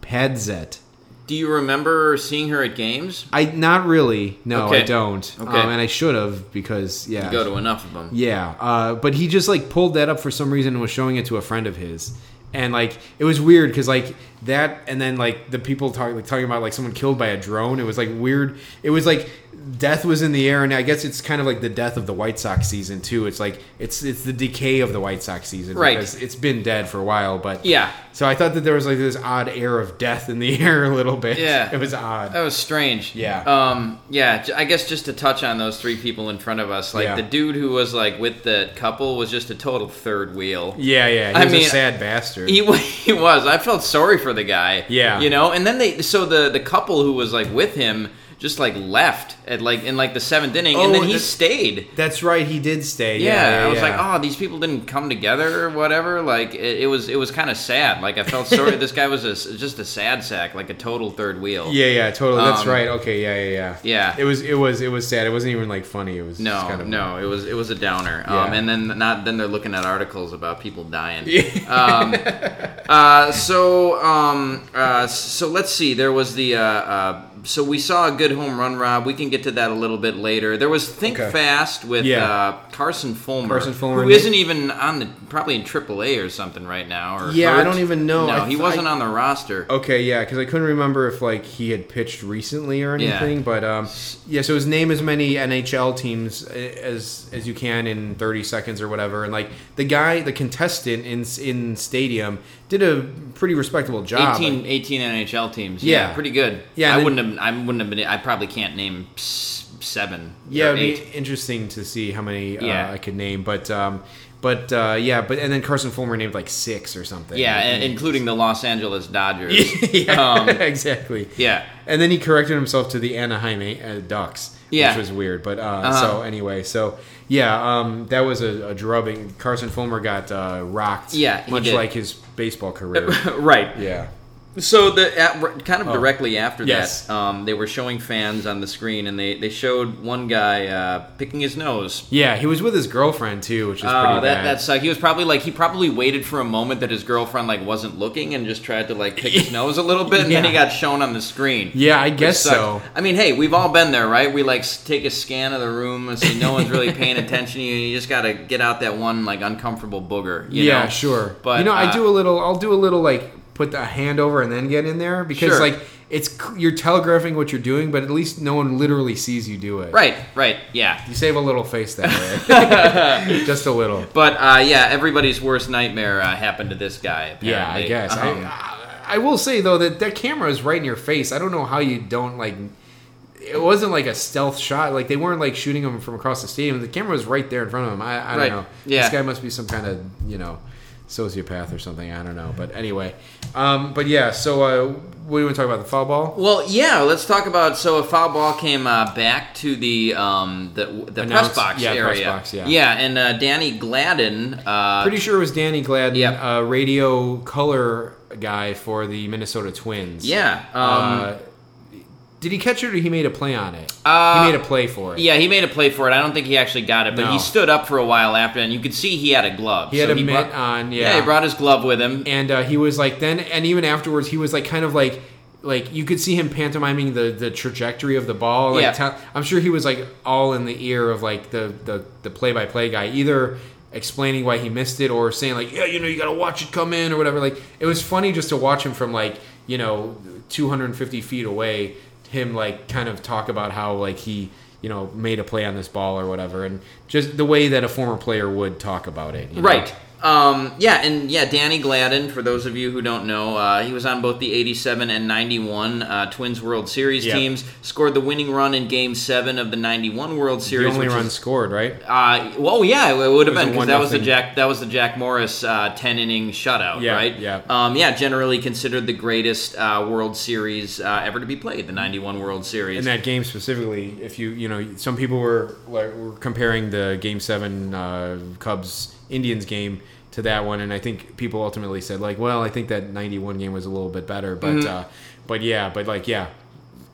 padzet Do you remember seeing her at games? i not really no i don't Okay. um, and i should have because yeah You go to enough of them. yeah uh, but he just like pulled that up for some reason and was showing it to a friend of his and like it was weird because like that and then like the people talking like, talking about like someone killed by a drone it was like weird it was like death was in the air and i guess it's kind of like the death of the white sox season too it's like it's it's the decay of the white sox season Right. because it's been dead for a while but Yeah. so i thought that there was like this odd air of death in the air a little bit Yeah. it was odd That was strange. Yeah. Um. Yeah. i guess just to touch on those three people in front of us, like Yeah. the dude who was like with the couple was just a total third wheel. yeah yeah he I was mean, a sad bastard He, he was. I felt sorry for the guy. Yeah. You know, and then they so the the couple who was like with him just like left at like in like the seventh inning, and Oh, then he the- stayed. that's right he did stay Yeah, yeah, yeah I was yeah. like, oh, these people didn't come together or whatever. Like it, it was, it was kind of sad. Like I felt sorry. this guy was a, just a sad sack, like a total third wheel. Yeah, yeah, totally. That's Um, right. Okay, yeah, yeah, yeah. Yeah. It was, it was, it was sad. It wasn't even like funny. It was No, kind of no, it was it was a downer. Um, and then not then they're looking at articles about people dying. um, uh, so um, uh, so let's see. There was the uh, uh, so we saw a good home run, Rob. We can get to that a little bit later. There was Think Okay. Fast with Yeah. uh, Carson Fulmer, Carson Fulmer. who isn't even on the probably in AAA or something right now. Or Yeah, I don't even know. No, I he wasn't I- on the roster. Okay, yeah, because I couldn't remember if like he had pitched recently or anything. Yeah. But um, yeah, so his name as many NHL teams as as you can in thirty seconds or whatever. And like the guy, the contestant in in stadium did a pretty respectable job. 18, 18 NHL teams. Yeah, Yeah. pretty good. Yeah, I and wouldn't have. I wouldn't have been. I probably can't name seven. Yeah, it'd eight. be interesting to see how many uh, Yeah. I could name, but um, but uh, yeah, but and then Carson Fulmer named like six or something. Yeah, and, including the Los Angeles Dodgers. yeah, Um, exactly. yeah. And then he corrected himself to the Anaheim uh, Ducks, Yeah. which was weird. But uh, Uh-huh. so anyway, so yeah, um, that was a, a drubbing. Carson Fulmer got uh, rocked. Yeah, much did. like his baseball career. right. yeah. So the at, kind of Oh. directly after Yes. that, um, they were showing fans on the screen, and they, they showed one guy uh, picking his nose. Yeah, he was with his girlfriend too, which is Oh, pretty that bad. that sucked. He was probably like he probably waited for a moment that his girlfriend like wasn't looking and just tried to like pick his nose a little bit, and then he got shown on the screen. yeah, I guess so. I mean, hey, we've all been there, right? We like take a scan of the room and see no one's really paying attention to you. and You just got to get out that one like uncomfortable booger. You yeah, know? sure. But you know, I uh, do a little. I'll do a little like put the hand over and then get in there because Sure. like it's you're telegraphing what you're doing, but at least no one literally sees you do it. Right, right, yeah. You save a little face that way, just a little. But uh, yeah, everybody's worst nightmare uh, happened to this guy. Yeah, I apparently. guess. Um, I, I will say though that that camera is right in your face. I don't know how you don't like. It wasn't like a stealth shot. Like they weren't like shooting him from across the stadium. The camera was right there in front of him. I, I don't Right. know. Yeah. This guy must be some kind of you know sociopath or something. I don't know. But anyway, um, but yeah. So uh, what do you want to talk about? The foul ball? Well, yeah. Let's talk about. So a foul ball came uh, back to the um, the, the press box yeah, press area. box, yeah. yeah, and uh, Danny Gladden. Uh, Pretty sure it was Danny Gladden, Yep. uh, radio color guy for the Minnesota Twins. yeah. Um, uh, did he catch it or he made a play on it? Uh, he made a play for it. yeah, he made a play for it. I don't think he actually got it, but No. he stood up for a while after, and you could see he had a glove. He had So a mitt brought- on, Yeah, yeah. he brought his glove with him. and uh, he was like then and even afterwards he was like kind of like like you could see him pantomiming the the trajectory of the ball like Yeah. tell- i'm sure he was like all in the ear of like the the the play-by-play guy either explaining why he missed it or saying like yeah you know you gotta watch it come in or whatever like it was funny just to watch him from like you know 250 feet away him like kind of talk about how like he you know made a play on this ball or whatever and just the way that a former player would talk about it you know? Right. Um, yeah, and yeah, Danny Gladden, for those of you who don't know, uh, he was on both the 87 and 91 uh, Twins World Series Yep. teams, scored the winning run in Game 7 of the 91 World the Series. only run scored right Uh, well, yeah, it would have been because that was the Jack that was the Jack Morris uh, ten inning shutout, Yeah, right? yeah. um, yeah. Generally considered the greatest uh, World Series uh, ever to be played, the '91 World Series. in that game specifically, if you you know, some people were were comparing the Game Seven uh, Cubs Indians game to that one, and I think people ultimately said like, well, I think that '91 game was a little bit better, but Mm-hmm. uh, but yeah, but like yeah,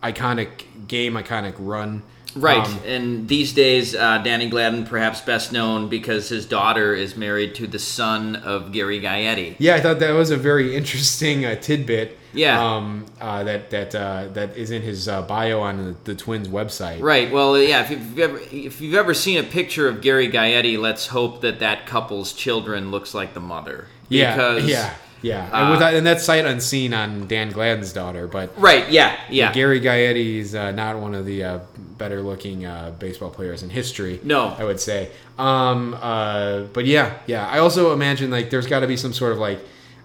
iconic game, iconic run. Right, Um, and these days, uh, Danny Gladden, perhaps best known because his daughter is married to the son of Gary Gaetti. yeah, I thought that was a very interesting uh, tidbit. Yeah. Um, uh, that that uh, that is in his uh, bio on the, the Twins website. Right. Well, yeah. If you've ever if you've ever seen a picture of Gary Gaetti, let's hope that that couple's children looks like the mother. Yeah. Because, yeah. Yeah. uh, and, without, and that's sight unseen on Dan Gladden's daughter, but Right. Yeah. Yeah. Gary Gaetti is uh, not one of the uh, better looking uh, baseball players in history. No. I would say. Um, uh, but yeah, yeah. I also imagine like there's got to be some sort of like.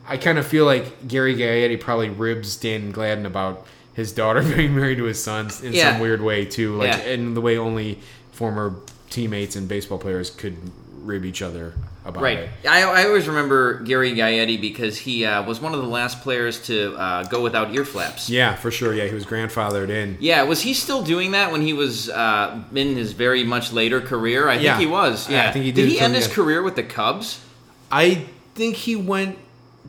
I kind of feel like Gary Gaetti probably ribs Dan Gladden about his daughter being married to his son in Yeah. some weird way too, like Yeah. in the way only former teammates and baseball players could rib each other about Right. it. I, I always remember Gary Gaetti because he uh, was one of the last players to uh, go without ear flaps. Yeah, for sure. Yeah, he was grandfathered in. Yeah, was he still doing that when he was uh, in his very much later career? I think he was. Yeah, Yeah, I think he Did did he end his career with the Cubs? I think he went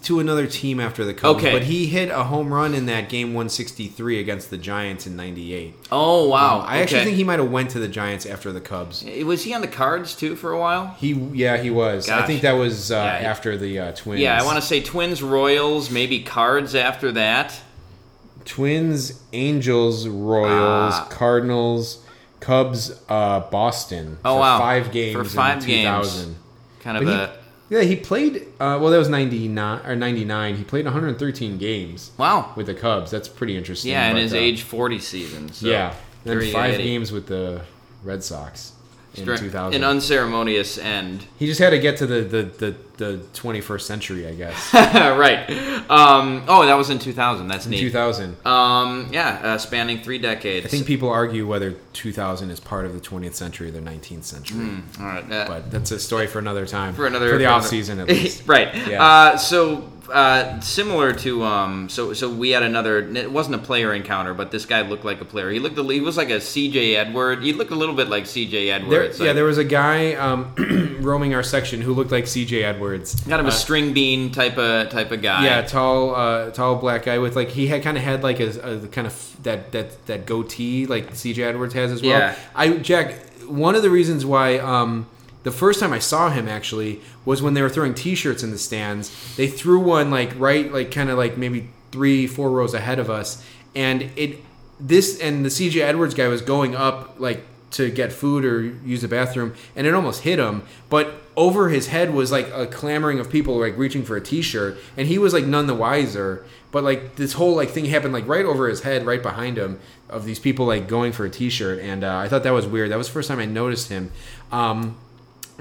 to another team after the Cubs, Okay. but he hit a home run in that game 163 against the Giants in 98. Oh wow! I actually think he might have went to the Giants after the Cubs. was he on the Cards too for a while. He yeah, he was. I think that was uh, Yeah, he- after the uh, Twins. Yeah, I want to say Twins, Royals, maybe Cards after that. Twins, Angels, Royals, Ah. Cardinals, Cubs, uh, Boston. Oh, for wow. five games For five in games. Kind of But a he, yeah, he played. Uh, well, that was 99 or 99. He played 113 games wow. with the Cubs. That's pretty interesting. Yeah, in his uh, age forty season. So yeah, and then five games with the Red Sox. In Stra- 2000. An unceremonious end. he just had to get to the the, the, the 21st century, I guess. right. Um, oh, that was in 2000. That's neat. 2000. Um, yeah, uh, spanning three decades. I think people argue whether 2000 is part of the 20th century or the 19th century. All right. Uh, But that's a story for another time. for another for the off season at least. right. Yeah. Uh, so uh, similar to um, so so we had another. It wasn't a player encounter, but this guy looked like a player. He looked. a- He was like a C.J. Edward. He looked a little bit like C.J. There, Edwards. yeah, like- there was a guy um, roaming our section who looked like C.J. Edwards. Got him a Uh, string bean type of type of guy. Yeah, tall, uh, tall black guy with like he had kind of had like a, a kind of that that that goatee like CJ Edwards has as well. Yeah. I Jack, one of the reasons why um, the first time I saw him actually was when they were throwing T-shirts in the stands. They threw one like right, like kind of like maybe three, four rows ahead of us, and it this and the CJ Edwards guy was going up like to get food or use the bathroom, and it almost hit him. But over his head was like a clamoring of people like reaching for a T-shirt, and he was like none the wiser. But like this whole like thing happened like right over his head, right behind him, of these people like going for a T-shirt, and uh, I thought that was weird. That was the first time I noticed him. Um,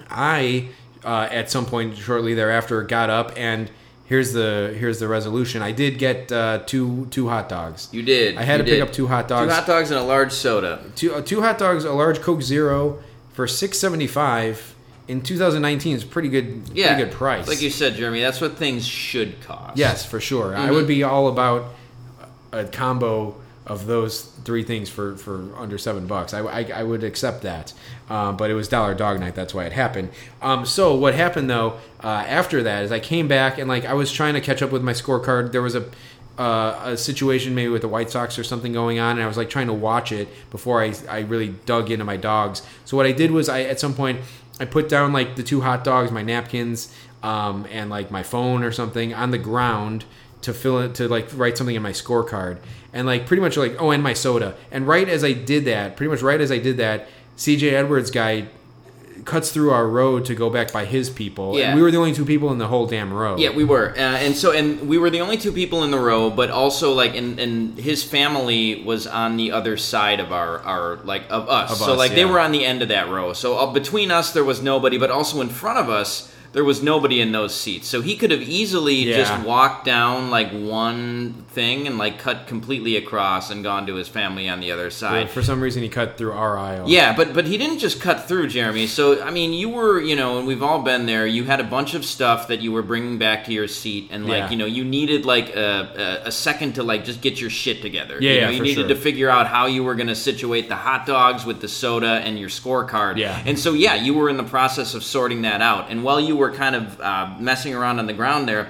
I uh, at some point shortly thereafter got up and. Here's the here's the resolution. I did get uh, two two hot dogs. You did. I had You to pick up two hot dogs. Two hot dogs and a large soda. two, uh, two hot dogs, a large Coke Zero for six seventy five in 2019 is pretty good. Yeah. pretty good price. Like you said, Jeremy, that's what things should cost. yes, for sure. I Mhm. would be all about a combo of those three things for, for under seven bucks. I, I, I would accept that. Um, but it was Dollar Dog Night. That's why it happened. Um, so what happened though uh, after that is I came back and like I was trying to catch up with my scorecard. There was a uh, a situation maybe with the White Sox or something going on, and I was like trying to watch it before I, I really dug into my dogs. So what I did was I at some point I put down like the two hot dogs, my napkins, um, and like my phone or something on the ground to fill it to like write something in my scorecard. And like pretty much like oh and my soda. And right as I did that pretty much right as I did that CJ Edwards guy cuts through our road to go back by his people. Yeah. and we were the only two people in the whole damn row. Yeah, we were, uh, and so and we were the only two people in the row, but also like, and, and his family was on the other side of our our like of us. Of so us, like they were on the end of that row. So uh, between us there was nobody, but also in front of us there was nobody in those seats. So he could have easily Yeah. just walked down like one thing and like cut completely across and gone to his family on the other side. But for some reason he cut through our aisle Yeah, but but he didn't just cut through, Jeremy. So I mean, you were, you know, and we've all been there. You had a bunch of stuff that you were bringing back to your seat, and like, Yeah. you know, you needed like a, a, a second to like just get your shit together. Yeah, you yeah, know, you needed sure. to figure out how you were going to situate the hot dogs with the soda and your scorecard. Yeah. and so yeah, you were in the process of sorting that out, and while you were kind of uh, messing around on the ground there.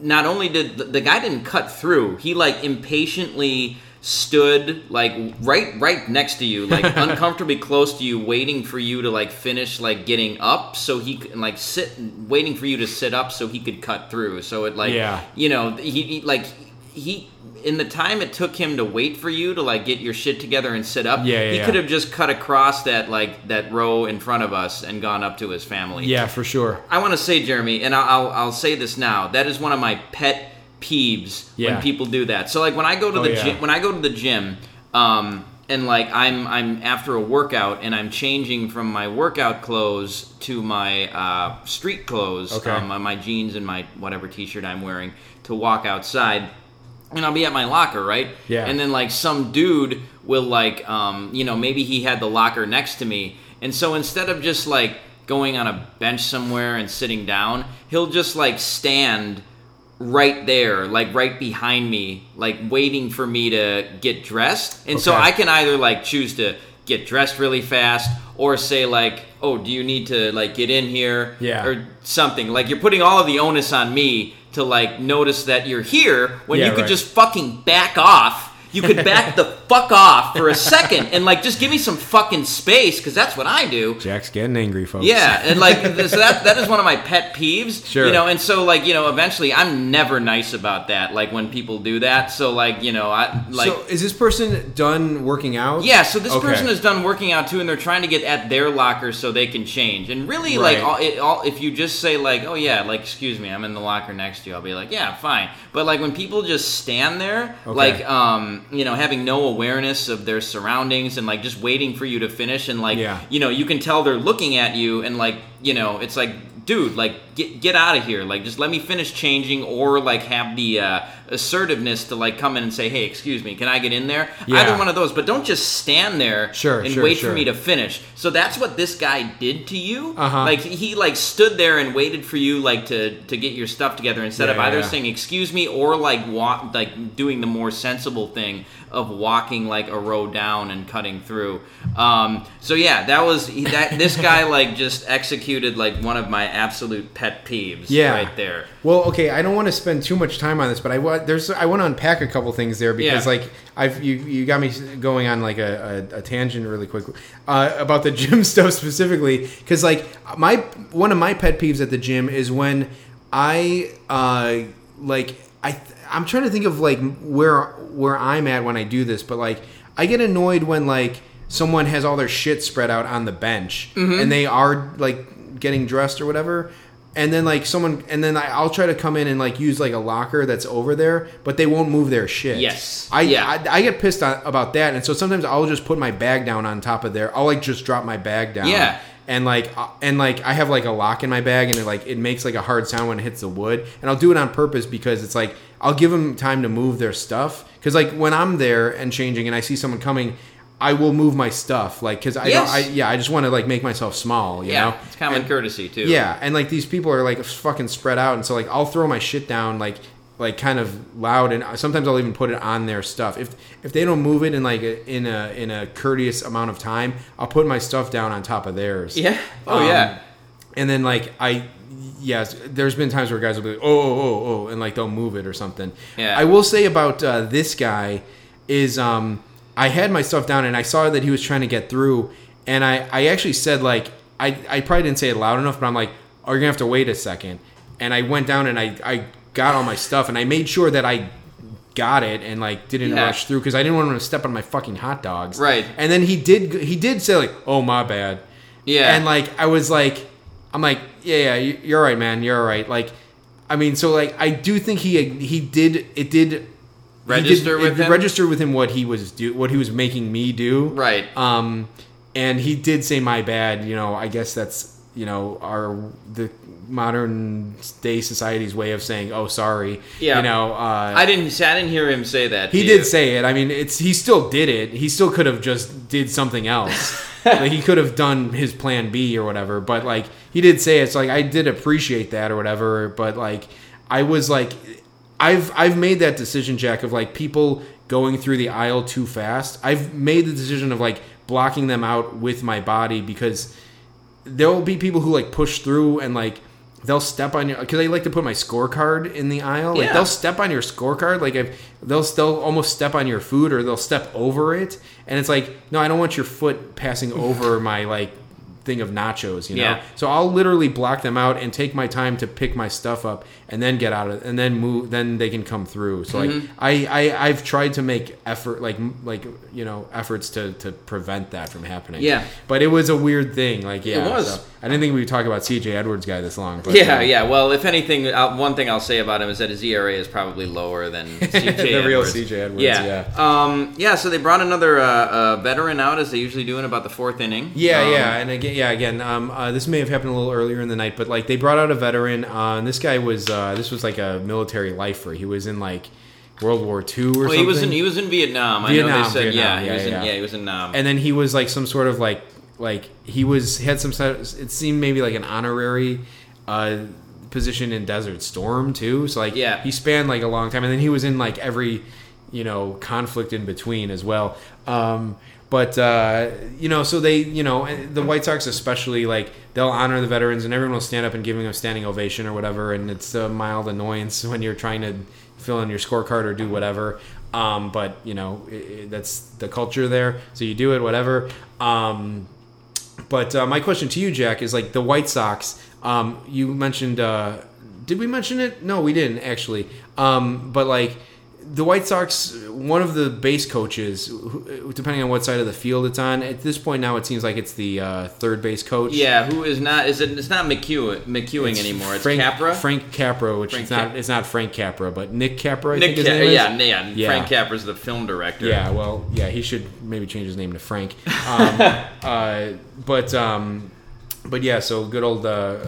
Not only did the, the guy didn't cut through, he like impatiently stood like right right next to you like uncomfortably close to you waiting for you to like finish like getting up so he could like sit waiting for you to sit up so he could cut through so it like Yeah. you know he, he like he in the time it took him to wait for you to like get your shit together and sit up Yeah, yeah, he yeah. could have just cut across that like that row in front of us and gone up to his family yeah for sure I want to say, Jeremy, and I'll, I'll, I'll say this now. That is one of my pet peeves Yeah. when people do that. So, like when I go to Oh, the gym, when I go to the gym, um, and like I'm I'm after a workout and I'm changing from my workout clothes to my uh, street clothes, Okay. um, my jeans and my whatever t-shirt I'm wearing to walk outside. And I'll be at my locker, right? Yeah. And then like some dude will like, um, you know, maybe he had the locker next to me, and so instead of just like going on a bench somewhere and sitting down, he'll just like stand right there, like right behind me, like waiting for me to get dressed. And so I can either like choose to get dressed really fast or say like, "Oh, do you need to like get in here?" Yeah. or something. Like you're putting all of the onus on me to like notice that you're here when Yeah, you could right. just fucking back off. You could back the fuck off for a second and like just give me some fucking space because that's what I do. Jack's getting angry folks Yeah, and like so that that is one of my pet peeves. Sure. You know, and so like you know, eventually I'm never nice about that. Like when people do that. So like you know, I like. so is this person done working out yeah, so this Okay. person is done working out too, and they're trying to get at their locker so they can change. And really, Right. like, all, it, all, if you just say like, "Oh yeah," like, "Excuse me, I'm in the locker next to you," I'll be like, "Yeah, fine." But like when people just stand there, Okay. like, um, you know having no awareness of their surroundings and like just waiting for you to finish and like Yeah. you know you can tell they're looking at you and like you know it's like dude like get get out of here like just let me finish changing or like have the uh, assertiveness to like come in and say hey excuse me can i get in there Yeah. either one of those but don't just stand there Sure, and sure, wait sure. for me to finish so that's what this guy did to you Uh-huh. like he like stood there and waited for you like to to get your stuff together instead Yeah, of either yeah. saying excuse me or like walk like doing the more sensible thing of walking like a row down and cutting through um so yeah that was that this guy like just executed like one of my absolute pet peeves Yeah. right there Well, okay, I don't want to spend too much time on this, but I there's I want to unpack a couple things there because Yeah. like I've you you got me going on like a, a, a tangent really quick uh, about the gym stuff specifically because like my one of my pet peeves at the gym is when I uh like I I'm trying to think of like where where I'm at when I do this, but like I get annoyed when like someone has all their shit spread out on the bench Mm-hmm. and they are like getting dressed or whatever and then like someone and then I, i'll try to come in and like use like a locker that's over there but they won't move their shit Yes. i Yeah. I, I get pissed on, about that and so sometimes i'll just put my bag down on top of there i'll like just drop my bag down Yeah. and like uh, and like i have like a lock in my bag and it like it makes like a hard sound when it hits the wood and i'll do it on purpose because it's like i'll give them time to move their stuff because like when i'm there and changing and i see someone coming I will move my stuff, like, because I, Yes. don't, I, yeah, I just want to like make myself small, you yeah know. it's common And- courtesy too yeah, and like these people are like fucking spread out, and so like I'll throw my shit down like like kind of loud, and sometimes I'll even put it on their stuff. If if they don't move it in like a, in a in a courteous amount of time, I'll put my stuff down on top of theirs. yeah oh Um, yeah and then like I. Yes, there's been times where guys will be like, oh, oh, oh, oh, and like they'll move it or something. Yeah. I will say about uh, this guy is um, I had my stuff down and I saw that he was trying to get through, and I, I actually said like I, I probably didn't say it loud enough, but I'm like, oh, you're gonna have to wait a second, and I went down and I, I got all my stuff and I made sure that I got it and like didn't Yeah. rush through because I didn't want him to step on my fucking hot dogs. Right. And then he did he did say like, oh my bad. Yeah. And like I was like, I'm like, yeah, yeah, you- you're right, man, you're right. Like, I mean, so like I do think he he did it did Register did, with it him? register with him what he was do what he was making me do. Right. Um, and he did say my bad. You know, I guess that's you know our the modern day society's way of saying oh sorry. Yeah. You know. Uh, i didn't i didn't hear him say that he did you. say it. I mean, it's he still did it. He still could have just did something else. like he could have done his plan B or whatever. But like he did say it. it's like I did appreciate that or whatever. But like I was like I've I've made that decision, Jack, of like people going through the aisle too fast. I've made the decision of like blocking them out with my body because there will be people who like push through and like they'll step on your because I like to put my scorecard in the aisle. Like Yeah. they'll step on your scorecard. Like if they'll they'll almost step on your food or they'll step over it, and it's like no, I don't want your foot passing over my like thing of nachos. You know, Yeah. so I'll literally block them out and take my time to pick my stuff up and then get out of and then move. Then they can come through. So like Mm-hmm. I, I I've tried to make effort like like you know efforts to to prevent that from happening. Yeah. but it was a weird thing. Like yeah, It was. so I didn't think we would talk about C.J. Edwards guy this long. But, Yeah, uh, yeah. Well, if anything, uh, one thing I'll say about him is that his ERA is probably lower than CJ The real Edwards. CJ Edwards, Yeah, yeah. Um, yeah. So they brought another uh, uh, veteran out, as they usually do in about the fourth inning. Yeah, Um, yeah, and again, yeah, again, um, uh, this may have happened a little earlier in the night, but like they brought out a veteran. Uh, and this guy was uh, this was like a military lifer. He was in like World War II or Well, something. he was in he was in Vietnam. I know Vietnam, they said Vietnam, yeah, he yeah, was in yeah. yeah he was in Nam. and then he was like some sort of like like he was had some it seemed maybe like an honorary uh position in desert storm too so like Yeah. he spanned like a long time and then he was in like every you know conflict in between as well. Um but uh you know so they you know the white sox especially like they'll honor the veterans and everyone will stand up and give them a standing ovation or whatever and it's a mild annoyance when you're trying to fill in your scorecard or do whatever. Um, but you know i i that's the culture there so you do it whatever. Um, but uh, my question to you jack is like the white sox um, you mentioned uh, did we mention it? No we didn't actually. Um, but like the White Sox, one of the base coaches, depending on what side of the field it's on, at this point now it seems like it's the uh, third base coach. Yeah, who is not? Is it? It's not McEwen, McEwing anymore. It's Frank, Capra. Frank Capra, which Frank is not Cap- it's not Frank Capra, but Nick Capra. I Nick. think his Ca- name is. yeah, yeah, Yeah. Frank Capra's the film director. Yeah, well, yeah, he should maybe change his name to Frank. Um, uh, but um, but yeah, so good old uh,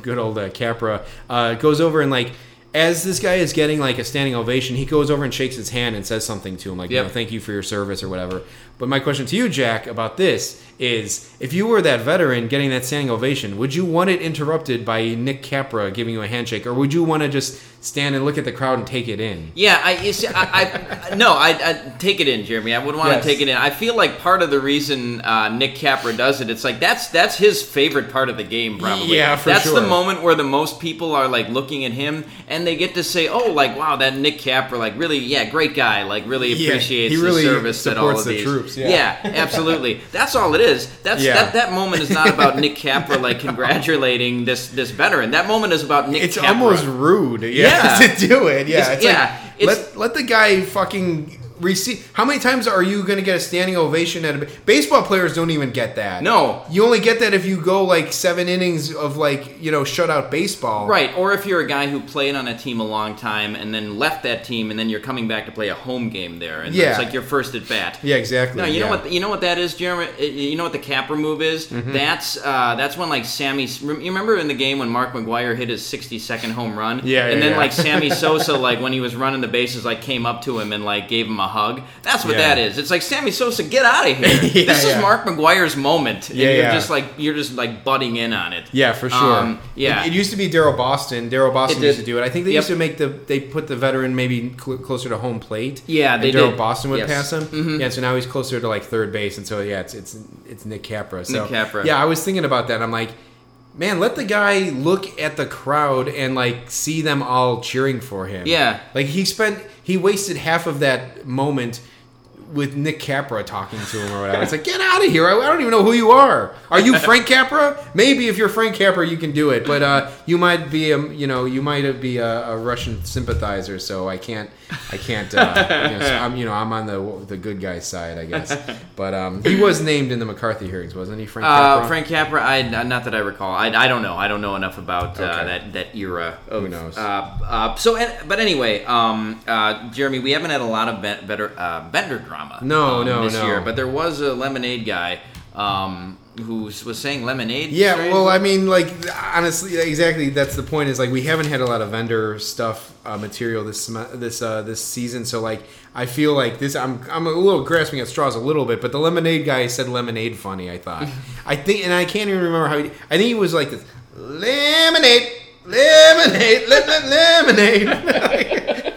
good old uh, Capra uh, goes over and like as this guy is getting like a standing ovation, he goes over and shakes his hand and says something to him like, you know, thank you for your service or whatever. But my question to you, Jack, about this is if you were that veteran getting that standing ovation, would you want it interrupted by Nick Capra giving you a handshake, or would you want to just stand and look at the crowd and take it in? Yeah, I, you see, I, I no, I, I take it in, Jeremy. I would want Yes. to take it in. I feel like part of the reason uh, Nick Capra does it, it's like that's that's his favorite part of the game, probably. Yeah, for That's sure. the moment where the most people are like looking at him, and they get to say, "Oh, like wow, that Nick Capra, like really, yeah, great guy, like really Yeah, appreciates he really the service that all of the these." troops, yeah. absolutely. That's all it is. That's Yeah. that that moment is not about Nick Capra like congratulating this this veteran. That moment is about Nick. it's Capra. almost rude yeah, Yeah. to do it yeah It's- it's, yeah, like it's- let, let the guy fucking receive how many times are you going to get a standing ovation at a baseball players don't even get that No. you only get that if you go like seven innings of like you know shutout baseball Right, or if you're a guy who played on a team a long time and then left that team and then you're coming back to play a home game there, and Yeah. it's like your first at bat. yeah exactly No, you know what? You know what that is, Jeremy. You know what the Capra move is? Mm-hmm. That's uh, that's when like Sammy. You remember in the game when Mark McGwire hit his 62nd home run? Yeah, And yeah, then yeah. like Sammy Sosa, like when he was running the bases, like came up to him and like gave him a hug. That's what Yeah. that is. It's like Sammy Sosa, get out of here. Yeah, this is. Mark McGwire's moment, and Yeah, you're just like you're just like butting in on it. yeah, for sure. Um, yeah. it, it used to be Daryl Boston. Daryl Boston used to do it. I think they Yep. used to make the they put the veteran maybe cl- closer to home plate. Yeah, and they Daryl. Boston would Yes. pass him. Mhm. Yeah, so now he's closer to like third base, and so yeah, it's it's it's Nick Capra. So, Nick Capra. Yeah, I was thinking about that. I'm like, man, let the guy look at the crowd and like see them all cheering for him. Yeah. like he spent he wasted half of that moment. With Nick Capra talking to him or whatever, it's like get out of here! I, I don't even know who you are. Are you Frank Capra? Maybe if you're Frank Capra, you can do it, but uh, you might be, a, you know, you might be a, a Russian sympathizer. So I can't, I can't. Uh, you know, so I'm, you know, I'm on the the good guy side, I guess. But um, he was named in the McCarthy hearings, wasn't he, Frank Uh, Capra? Frank Capra, I not that I recall. I, I don't know. I don't know enough about uh, Okay. that that era. Of, Who knows? Uh, uh, so, but anyway, um, uh, Jeremy, we haven't had a lot of better uh, Bender drama. No, um, no, this no. year, but there was a lemonade guy um, who was saying lemonade. Yeah, well, I mean, like honestly, exactly. That's the point. Is like we haven't had a lot of vendor stuff uh, material this this uh, this season. So like, I feel like this. I'm I'm a little grasping at straws a little bit. But the lemonade guy said lemonade funny. I thought. I think, and I can't even remember how. He, I think he was like this, lemonade, lemonade, le- le- lemonade.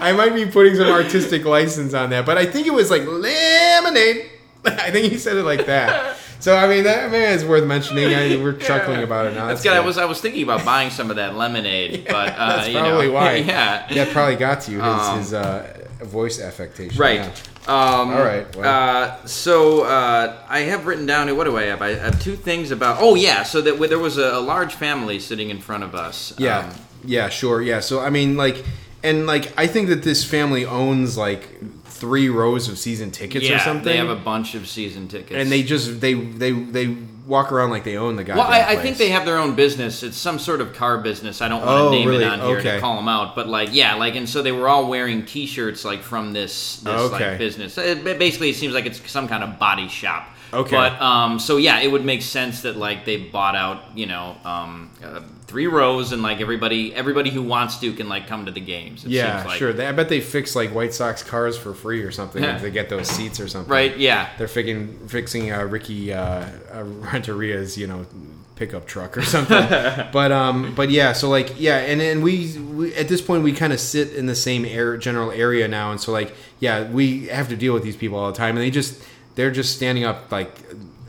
I might be putting some artistic license on that, but I think it was like lemonade. I think he said it like that. So I mean, that man is worth mentioning. I, we're chuckling about it now. That's That's good. I was I was thinking about buying some of that lemonade, but uh, That's you probably know, why. yeah. That probably got to you his, Um, his uh, voice affectation. Right. yeah. Um, All right, well. Uh, so uh, I have written down. What do I have? I have two things about. Oh yeah. So that there was a, a large family sitting in front of us. Yeah. Um, yeah. Sure. Yeah. So I mean, like, and like, I think that this family owns like three rows of season tickets yeah. or something. They have a bunch of season tickets, and they just they they they walk around like they own the guy. Well, I, I think they have their own business. It's some sort of car business. I don't want to Oh, name really? it on here Okay. to call them out, but like, yeah, like, and so they were all wearing T-shirts like from this this Okay. like business. It basically, it seems like it's some kind of body shop. Okay. But um, so yeah, it would make sense that like they bought out, you know, um, uh, three rows, and like everybody everybody who wants to can like come to the games. It Yeah, seems like. sure. They, I bet they fix like White Sox cars for free or something if they get those seats or something. Right? Yeah. They're fixing fixing uh, Ricky uh, uh, Renteria's you know pickup truck or something. but um, but yeah. So like yeah, and and we, we at this point we kind of sit in the same air, general area now, and so like yeah, we have to deal with these people all the time, and they just they're just standing up like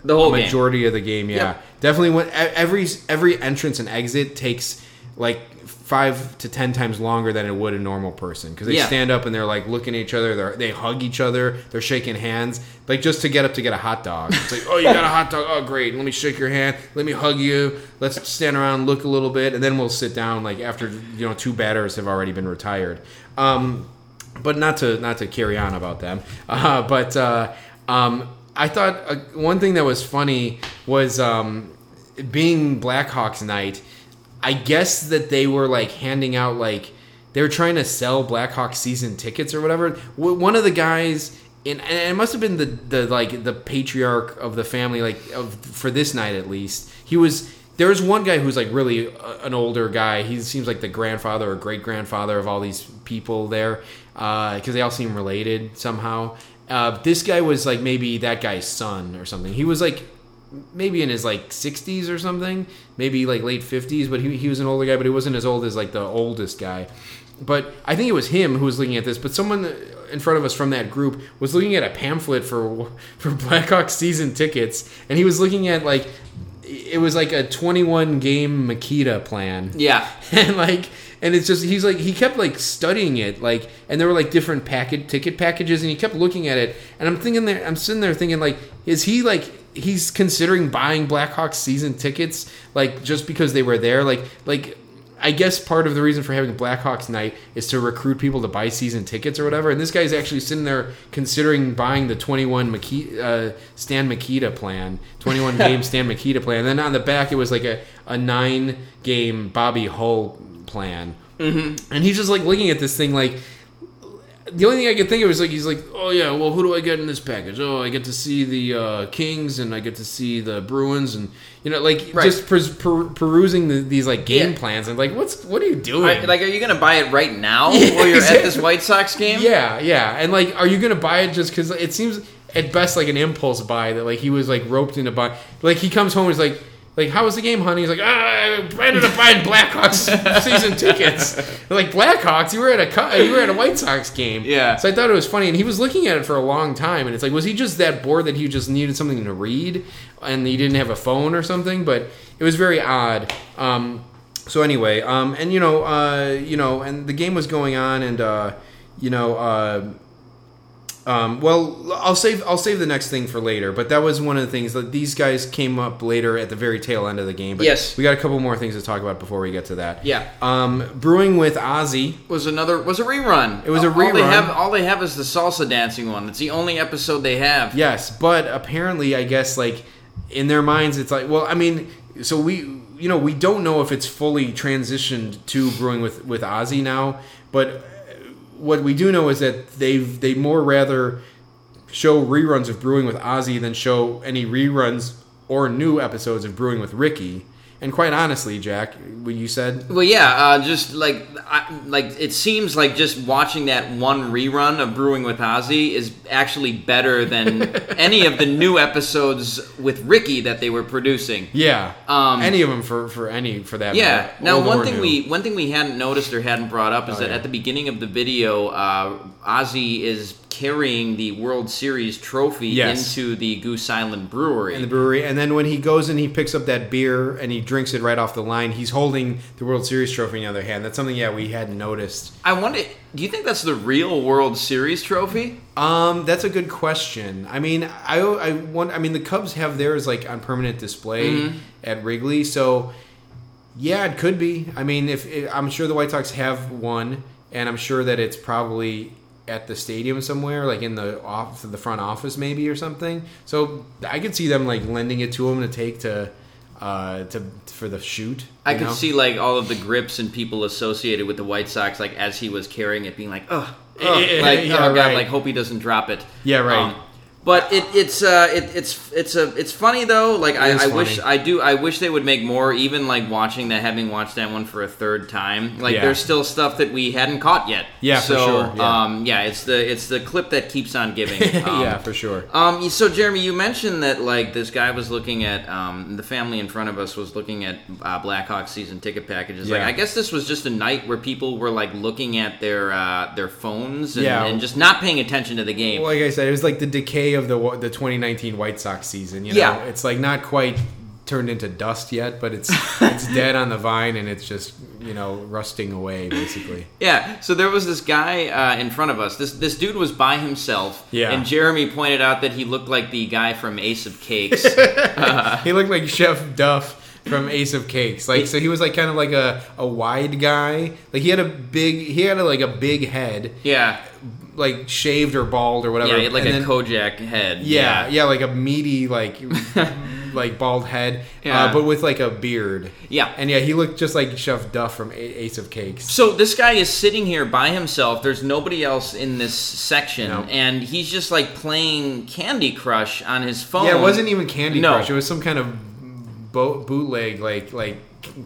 The whole a game. majority of the game. Yeah, Yep. definitely. When every every entrance and exit takes like five to ten times longer than it would a normal person because they Yeah. stand up and they're like looking at each other. They they hug each other. They're shaking hands, like just to get up to get a hot dog. It's like, oh, you got a hot dog. Oh, great. Let me shake your hand. Let me hug you. Let's stand around, look a little bit, and then we'll sit down. Like after you know, two batters have already been retired. Um, but not to not to carry on about them. Uh, but uh, um, I thought uh, one thing that was funny was um, being Blackhawks night. I guess that they were like handing out like they were trying to sell Blackhawks season tickets or whatever. One of the guys. And it must have been the, the like the patriarch of the family like of for this night at least he was there was one guy who's like really a, an older guy. He seems like the grandfather or great grandfather of all these people there because they all seem related somehow. Uh, this guy was like maybe that guy's son or something. He was like maybe in his like 60s or something, maybe like late 50s, but he, he was an older guy, but he wasn't as old as like the oldest guy. But I think it was him who was looking at this. But someone in front of us from that group was looking at a pamphlet for for Blackhawks season tickets, and he was looking at like it was like a 21 game Mikita plan. Yeah. and like and it's just he's like he kept like studying it like and there were like different packet ticket packages and he kept looking at it and i'm thinking there i'm sitting there thinking like is he like he's considering buying blackhawks season tickets like just because they were there like like I guess part of the reason for having Blackhawks night is to recruit people to buy season tickets or whatever. And this guy's actually sitting there considering buying the 21 Mikita, uh, Stan Mikita plan, 21 game Stan Mikita plan. And then on the back, it was like a, a nine game Bobby Hull plan. Mm-hmm. And he's just like looking at this thing like, the only thing I could think of was like he's like, oh yeah, well who do I get in this package? Oh, I get to see the uh, Kings and I get to see the Bruins and you know like Right. just per- per- perusing the, these like game Yeah. plans and like what's what are you doing? Like, are you gonna buy it right now Yeah, while you're at this. White Sox game? yeah, yeah, and like are you gonna buy it just because it seems at best like an impulse buy that like he was like roped into buy like he comes home and he's like. Like, how was the game, honey? He's like, ah, I ended up buying Blackhawks season tickets. Like Blackhawks, you were at a you were at a White Sox game. Yeah. So I thought it was funny, and he was looking at it for a long time, and it's like, was he just that bored that he just needed something to read, and he didn't have a phone or something? But it was very odd. Um, so anyway, um, and you know, uh, you know, and the game was going on, and uh, you know, uh, um, well, I'll save I'll save the next thing for later. But that was one of the things that these guys came up later at the very tail end of the game. But Yes. we got a couple more things to talk about before we get to that. Yeah. Um, brewing with Ozzy. Was another was a rerun. It was a All they rerun. have all they have is the salsa dancing one. It's the only episode they have. Yes, but apparently, I guess like in their minds, it's like, well, I mean, so we, you know, we don't know if it's fully transitioned to brewing with with Ozzy now, but what we do know is that they've they more rather show reruns of brewing with Ozzy than show any reruns or new episodes of brewing with Ricky. And quite honestly, Jack, what you said, Well, yeah, uh, just like I, like it seems like just watching that one rerun of Brewing with Ozzy is actually better than any of the new episodes with Ricky that they were producing. yeah, Um, any of them for for any for that. Yeah. matter, Now, one thing new. we one thing we hadn't noticed or hadn't brought up is Oh, that yeah. at the beginning of the video, uh, Ozzy is carrying the World Series trophy Yes. into the Goose Island Brewery. in the brewery, and then when he goes and he picks up that beer and he drinks it right off the line, he's holding the World Series trophy in the other hand. That's something yeah we hadn't noticed. I wonder, do you think that's the real World Series trophy? Um, that's a good question. I mean, I I want. I mean, the Cubs have theirs like on permanent display Mm-hmm. at Wrigley, so yeah, it could be. I mean, if I'm sure the White Sox have one, and I'm sure that it's probably at the stadium somewhere, like in the off the front office maybe or something. So I could see them like lending it to him to take to uh to for the shoot. I could know? see like all of the grips and people associated with the White Sox, like as he was carrying it, being like, "Ugh, ugh," like yeah, oh god, right. like hope he doesn't drop it." Um, Yeah, right. But it, it's uh, it, it's it's a it's funny though. Like I, I wish. I do I wish they would make more. Even like watching that, having watched that one for a third time, like Yeah. there's still stuff that we hadn't caught yet. Yeah, for so, sure, yeah. Um, yeah, it's the it's the clip that keeps on giving. Um, yeah, for sure. um, so Jeremy, you mentioned that like this guy was looking at um, the family in front of us was looking at uh, Blackhawks season ticket packages. Yeah. Like I guess this was just a night where people were like looking at their uh, their phones and, Yeah. and just not paying attention to the game. Well, like I said, it was like the decay of the the 2019 White Sox season. You know, Yeah. it's like not quite turned into dust yet, but it's it's dead on the vine and it's just you know rusting away basically. Yeah, so there was this guy uh, in front of us. This this dude was by himself. Yeah. And Jeremy pointed out that he looked like the guy from Ace of Cakes. he looked like Chef Duff from Ace of Cakes. Like so, he was like kind of like a, a wide guy. Like he had a big, he had a, like a big head, yeah. like shaved or bald or whatever. Yeah, like And a then- Kojak head. Yeah, yeah, like a meaty, like like bald head, Yeah. uh, but with like a beard. Yeah. and yeah, he looked just like Chef Duff from A- Ace of Cakes. So this guy is sitting here by himself. There's nobody else in this section, No. and he's just like playing Candy Crush on his phone. Yeah, it wasn't even Candy No. Crush. It was some kind of bo- bootleg, like like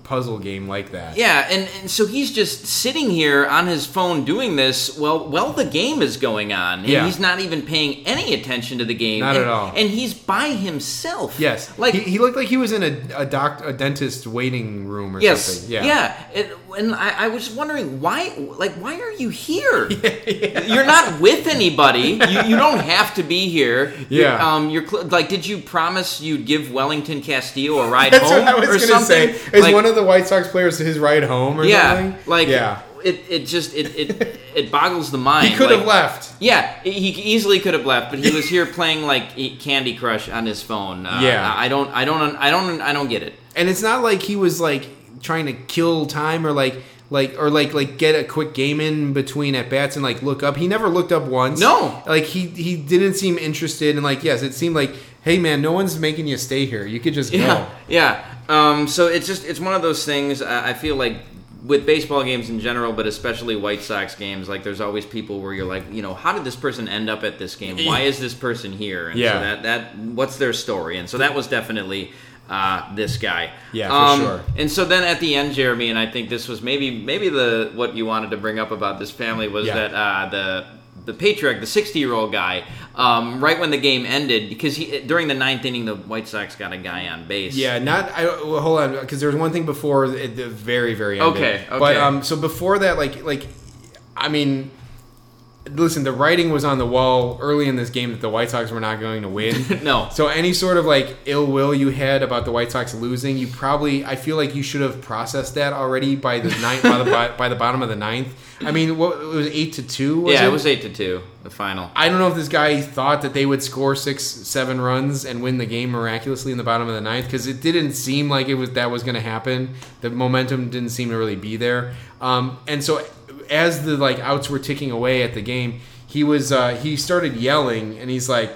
puzzle game like that. Yeah, and, and so he's just sitting here on his phone doing this. Well, well, the game is going on, and Yeah. he's not even paying any attention to the game. Not and, at all. And he's by himself. Yes, like he, he looked like he was in a a doc a dentist waiting room or yes, something. Yeah, yeah. It, and I, I was wondering why, like, why are you here? You're not with anybody. You, you don't have to be here. You're- Yeah. Um. You're cl- like, did you promise you'd give Wellington Castillo a ride That's home what I was or something? say. Is Like- one of the White Sox players his ride home or yeah, something? like yeah, it, it just it, it it boggles the mind. he could like- have left. Yeah, he easily could have left, but he was here playing like Candy Crush on his phone. Uh, Yeah. I don't, I don't, I don't, I don't get it. And it's not like he was like trying to kill time or like like or like like get a quick game in between at bats and like look up. He never looked up once. No. like he he didn't seem interested and like yes, it seemed like hey man, no one's making you stay here. You could just Yeah, go. yeah. Um, so it's just it's one of those things. I, I feel like with baseball games in general, but especially White Sox games, like there's always people where you're like, you know, how did this person end up at this game? Why is this person here? And Yeah. so that that what's their story? And so that was definitely uh, this guy. Yeah, for Um, sure. And so then at the end, Jeremy, and I think this was maybe maybe the what you wanted to bring up about this family was Yeah. that uh, the the patriarch, the 60 year old guy, um, right when the game ended, because he during the ninth inning, the White Sox got a guy on base. Yeah, not. I well, hold on, because there was one thing before at the very, very end. Okay, okay. But um, so before that, like, like, I mean, listen, the writing was on the wall early in this game that the White Sox were not going to win. No. So any sort of like ill will you had about the White Sox losing, you probably, I feel like you should have processed that already by the ninth, by the by the bottom of the ninth. I mean, what it was eight to two. Was yeah, it? it was eight to two, the final. I don't know if this guy thought that they would score six, seven runs and win the game miraculously in the bottom of the ninth because it didn't seem like it was that was going to happen. The momentum didn't seem to really be there. Um, and so, as the like outs were ticking away at the game, he was uh, he started yelling and he's like,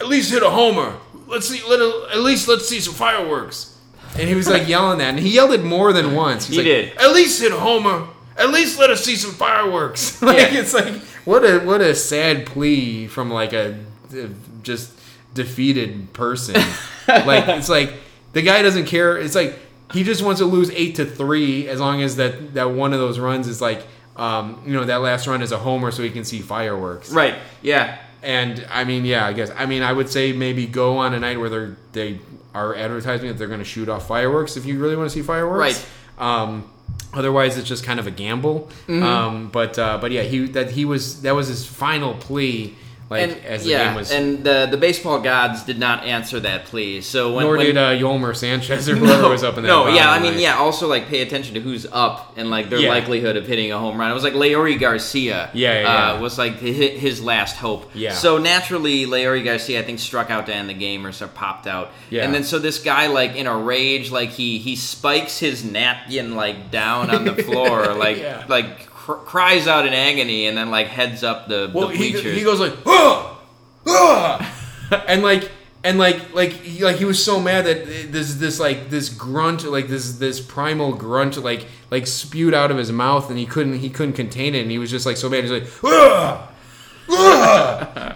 "At least hit a homer. Let's see. Let at least let's see some fireworks." And he was like yelling that, and he yelled it more than once. He's He like, did. At least hit a homer. At least let us see some fireworks. like Yeah. it's like what a what a sad plea from like a, a just defeated person. like it's like the guy doesn't care. It's like he just wants to lose eight to three as long as that that one of those runs is like um, you know that last run is a homer so he can see fireworks. Right. Yeah. And I mean, yeah, I guess I mean I would say maybe go on a night where they're they are advertising that they're going to shoot off fireworks if you really want to see fireworks. Right. Um, otherwise, it's just kind of a gamble. Mm-hmm. Um, but uh, but yeah, he that he was that was his final plea. Like And as the yeah, game was, and the the baseball gods did not answer that plea. So when nor when, did uh, Yolmer Sanchez or whoever was up in that. No, yeah, I of mean, yeah. Also, like, pay attention to who's up and like their Yeah. likelihood of hitting a home run. It was like Leury Garcia. Yeah, yeah, uh, was like his last hope. Yeah. So naturally, Leury Garcia, I think, struck out to end the game or so popped out. Yeah. And then so this guy, like, in a rage, like he he spikes his napkin like down on the floor, like Yeah. like cr- cries out in agony, and then like heads up the, Well, the he, bleachers. he goes like, ah, ah, and like and like like he, like he was so mad that this this like this grunt like this this primal grunt like like spewed out of his mouth and he couldn't he couldn't contain it and he was just like so mad. He's like ah,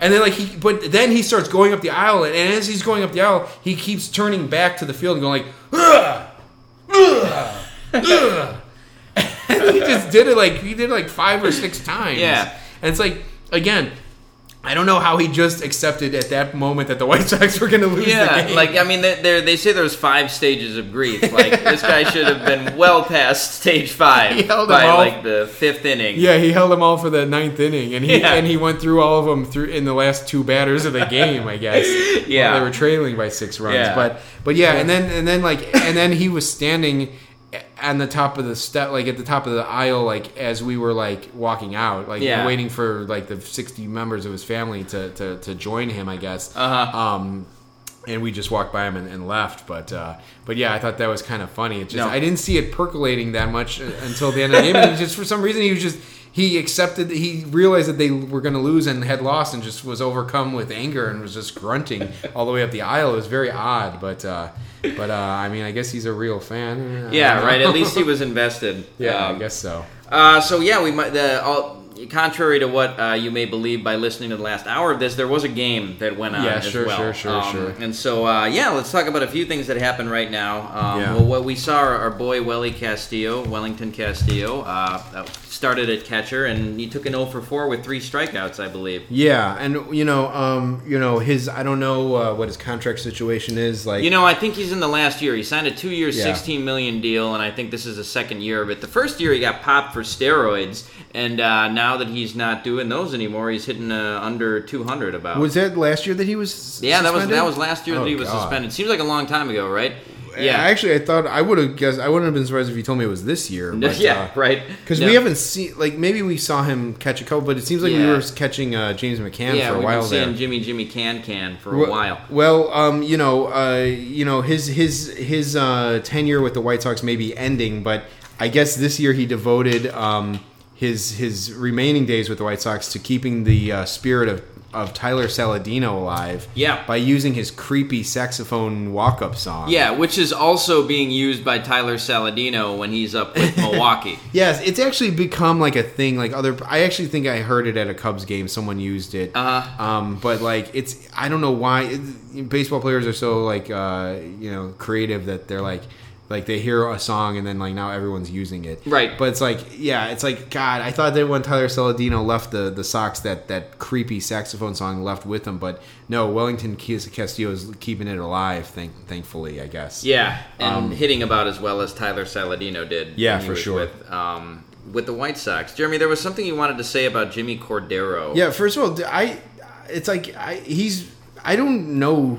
and then like he but then he starts going up the aisle and as he's going up the aisle he keeps turning back to the field and going like ah, ah, ah. he just did it like he did it like five or six times Yeah. and it's like again I don't know how he just accepted at that moment that the White Sox were going to lose the Yeah, game. like I mean, they they they say there's five stages of grief. Like this guy should have been well past stage five He held by all. like the fifth inning. yeah, he held them all for the ninth inning, and he Yeah. and he went through all of them through in the last two batters of the game, I guess. Yeah. They were trailing by six runs, Yeah. but but yeah, and then and then like and then he was standing on the top of the step, like at the top of the aisle, like as we were like walking out, like Yeah. waiting for like the sixty members of his family to to, to join him, I guess. Uh-huh. Um, and we just walked by him and, and left. But uh, but yeah, I thought that was kind of funny. It just No. I didn't see it percolating that much uh, until the end of the game. And just for some reason he was just he accepted he realized that they were going to lose and had lost and just was overcome with anger and was just grunting all the way up the aisle. It was very odd, but uh, but uh, I mean, I guess he's a real fan. I Yeah, right. At least he was invested. yeah, Um, I guess so. Uh, so yeah, we might. The, all, contrary to what uh, you may believe by listening to the last hour of this, there was a game that went on Yeah, as sure, well. sure, sure, Um, sure. And so uh, yeah, let's talk about a few things that happen right now. Um, Yeah. Well, what we saw our, boy Welly Castillo, Wellington Castillo, uh, started at catcher, and he took an 0 for 4 with three strikeouts, I believe. Yeah, and you know, um, you know, his I don't know uh, what his contract situation is like. You know, I think he's in the last year. He signed a two-year, Yeah. sixteen million deal, and I think this is the second year of it. The first year he got popped for steroids, and uh, now that he's not doing those anymore, he's hitting uh, under two hundred. About was that last year that he was? yeah, that was that was last year that Oh, he was God. suspended. Seems like a long time ago, right? Yeah, actually, I thought I would have guessed. I wouldn't have been surprised if you told me it was this year. But, yeah, right. Because No. we haven't seen, like, maybe we saw him catch a couple, but it seems like we were catching uh, James McCann Yeah, for a we've while there. Jimmy Jimmy Can Can for a Well- while. Well, um, you know, uh, you know, his his his uh, tenure with the White Sox may be ending, but I guess this year he devoted um, his his remaining days with the White Sox to keeping the uh, spirit of of Tyler Saladino alive. Yeah. by using his creepy saxophone walk up song. Yeah, which is also being used by Tyler Saladino when he's up with Milwaukee. Yes, it's actually become like a thing. Like other, I actually think I heard it at a Cubs game. Someone used it. Uh-huh. Um, but like, it's I don't know why it, baseball players are so like uh, you know creative that they're like like they hear a song and then like now everyone's using it. Right. But it's like yeah, it's like God. I thought that when Tyler Saladino left the the Sox, that that creepy saxophone song left with him. But no, Wellington Castillo is keeping it alive. Thank thankfully, I guess. Yeah, and Um, hitting about as well as Tyler Saladino did. Yeah, for sure. With, um, with the White Sox, Jeremy, there was something you wanted to say about Jimmy Cordero. Yeah, first of all, I it's like I, he's I don't know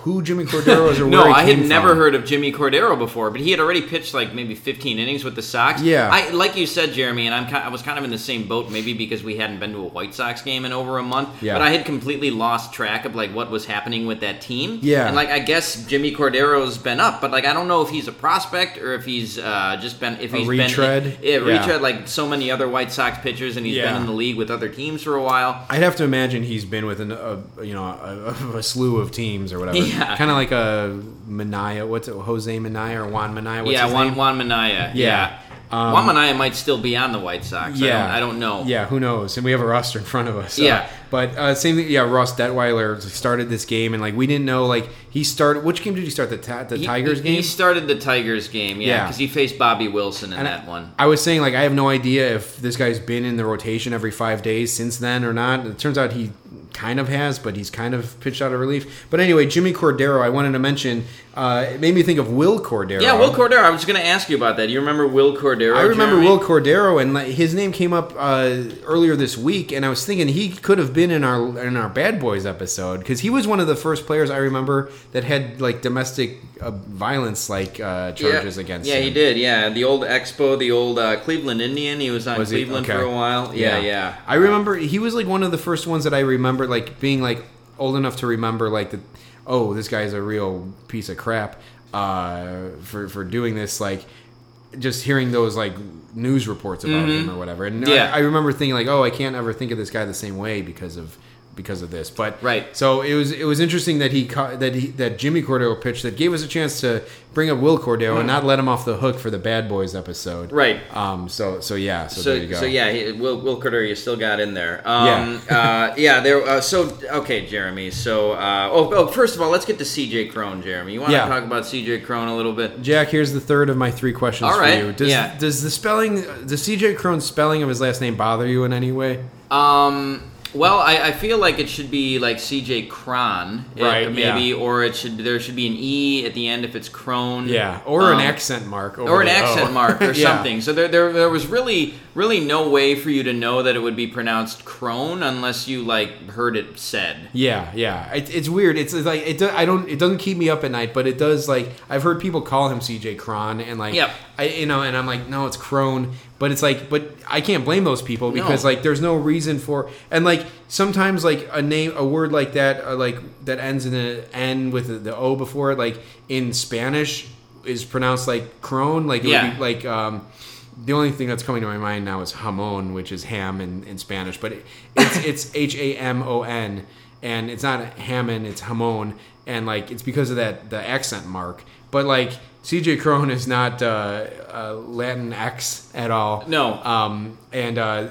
who, Jimmy Cordero is or No, I had never from. heard of Jimmy Cordero before, but he had already pitched like maybe 15 innings with the Sox. Yeah. I like you said, Jeremy, and I'm ki- I was kind of in the same boat, maybe because we hadn't been to a White Sox game in over a month. Yeah. But I had completely lost track of like what was happening with that team. Yeah. and like I guess Jimmy Cordero's been up, but like I don't know if he's a prospect or if he's uh, just been if A he's retread? been yeah, Yeah. retread like so many other White Sox pitchers, and he's Yeah. been in the league with other teams for a while. I'd have to imagine he's been with an, a you know a, a slew of teams or whatever. Yeah. kind of like a Manaya. What's it? Jose Manaya or Juan Manaya? What's yeah, Juan, name? Juan Minaya. Yeah. Um, Juan Minaya might still be on the White Sox. Yeah, I don't, I don't know. Yeah, who knows? And we have a roster in front of us. Yeah. but uh, same thing. Yeah, Ross Detwiler started this game, and like we didn't know. Like he started. Which game did he start? The ta- the He- Tigers he, game. He started the Tigers game, yeah, Yeah. because he faced Bobby Wilson in And that I, one. I was saying like I have no idea if this guy's been in the rotation every five days since then or not. It turns out he kind of has, but he's kind of pitched out of relief. But anyway, Jimmy Cordero, I wanted to mention. Uh, it made me think of Wil Cordero. Yeah, Wil Cordero. I was going to ask you about that. Do you remember Wil Cordero? I remember Jeremy? Wil Cordero, and like, his name came up uh, earlier this week, and I was thinking he could have been in our in our Bad Boys episode because he was one of the first players I remember that had like domestic uh, violence like uh, charges yeah. against. Yeah, him. he did. Yeah, the old Expo, the old uh, Cleveland Indian. He was on Was? Cleveland Okay. for a while. Yeah, yeah. I remember he was like one of the first ones that I remember like being like old enough to remember like the oh this guy's a real piece of crap uh, for for doing this like just hearing those like news reports about him or whatever and Mm-hmm. Yeah. I, I remember thinking like oh I can't ever think of this guy the same way because of because of this but Right. so it was it was interesting that he that he that Jimmy Cordero pitched that gave us a chance to bring up Wil Cordero and not let him off the hook for the Bad Boys episode Mm. Right. um so so yeah so, there you So, go so yeah, he, Will Wil Cordero, you still got in there. Um, yeah, uh, yeah. There. Uh, so okay, Jeremy. So uh, oh, oh, first of all, let's get to CJ Cron, Jeremy. You want Yeah. to talk about CJ Cron a little bit? Jack, here's the third of my three questions All right, for you. Does, yeah. does the spelling, does CJ Cron's spelling of his last name bother you in any way? Um, Well, I, I feel like it should be like C.J. Cron, uh, Right, Maybe, yeah. or it should there should be an E at the end if it's Crone. Yeah, or an Um, accent mark, over or an accent O. mark or Yeah. something. So there, there, there was really, really no way for you to know that it would be pronounced crone unless you like heard it said. Yeah, yeah. It, it's weird. It's, it's like it. Do, I don't. It doesn't keep me up at night, but it does. Like I've heard people call him CJ Cron, and like, Yep. I you know, and I'm like, no, it's Crone. But it's like, but I can't blame those people because No. like there's no reason for and like sometimes like a name a word like that uh, like that ends in an N with the, the O before it like in Spanish is pronounced like crone like it Yeah. would be like um the only thing that's coming to my mind now is jamon, which is ham in, in Spanish, but it, it's it's H A M O N, and it's not Hammond, it's Hamon, and like it's because of that the accent mark. But like CJ Cron is not uh, uh, Latin X at all. No. Um, and uh,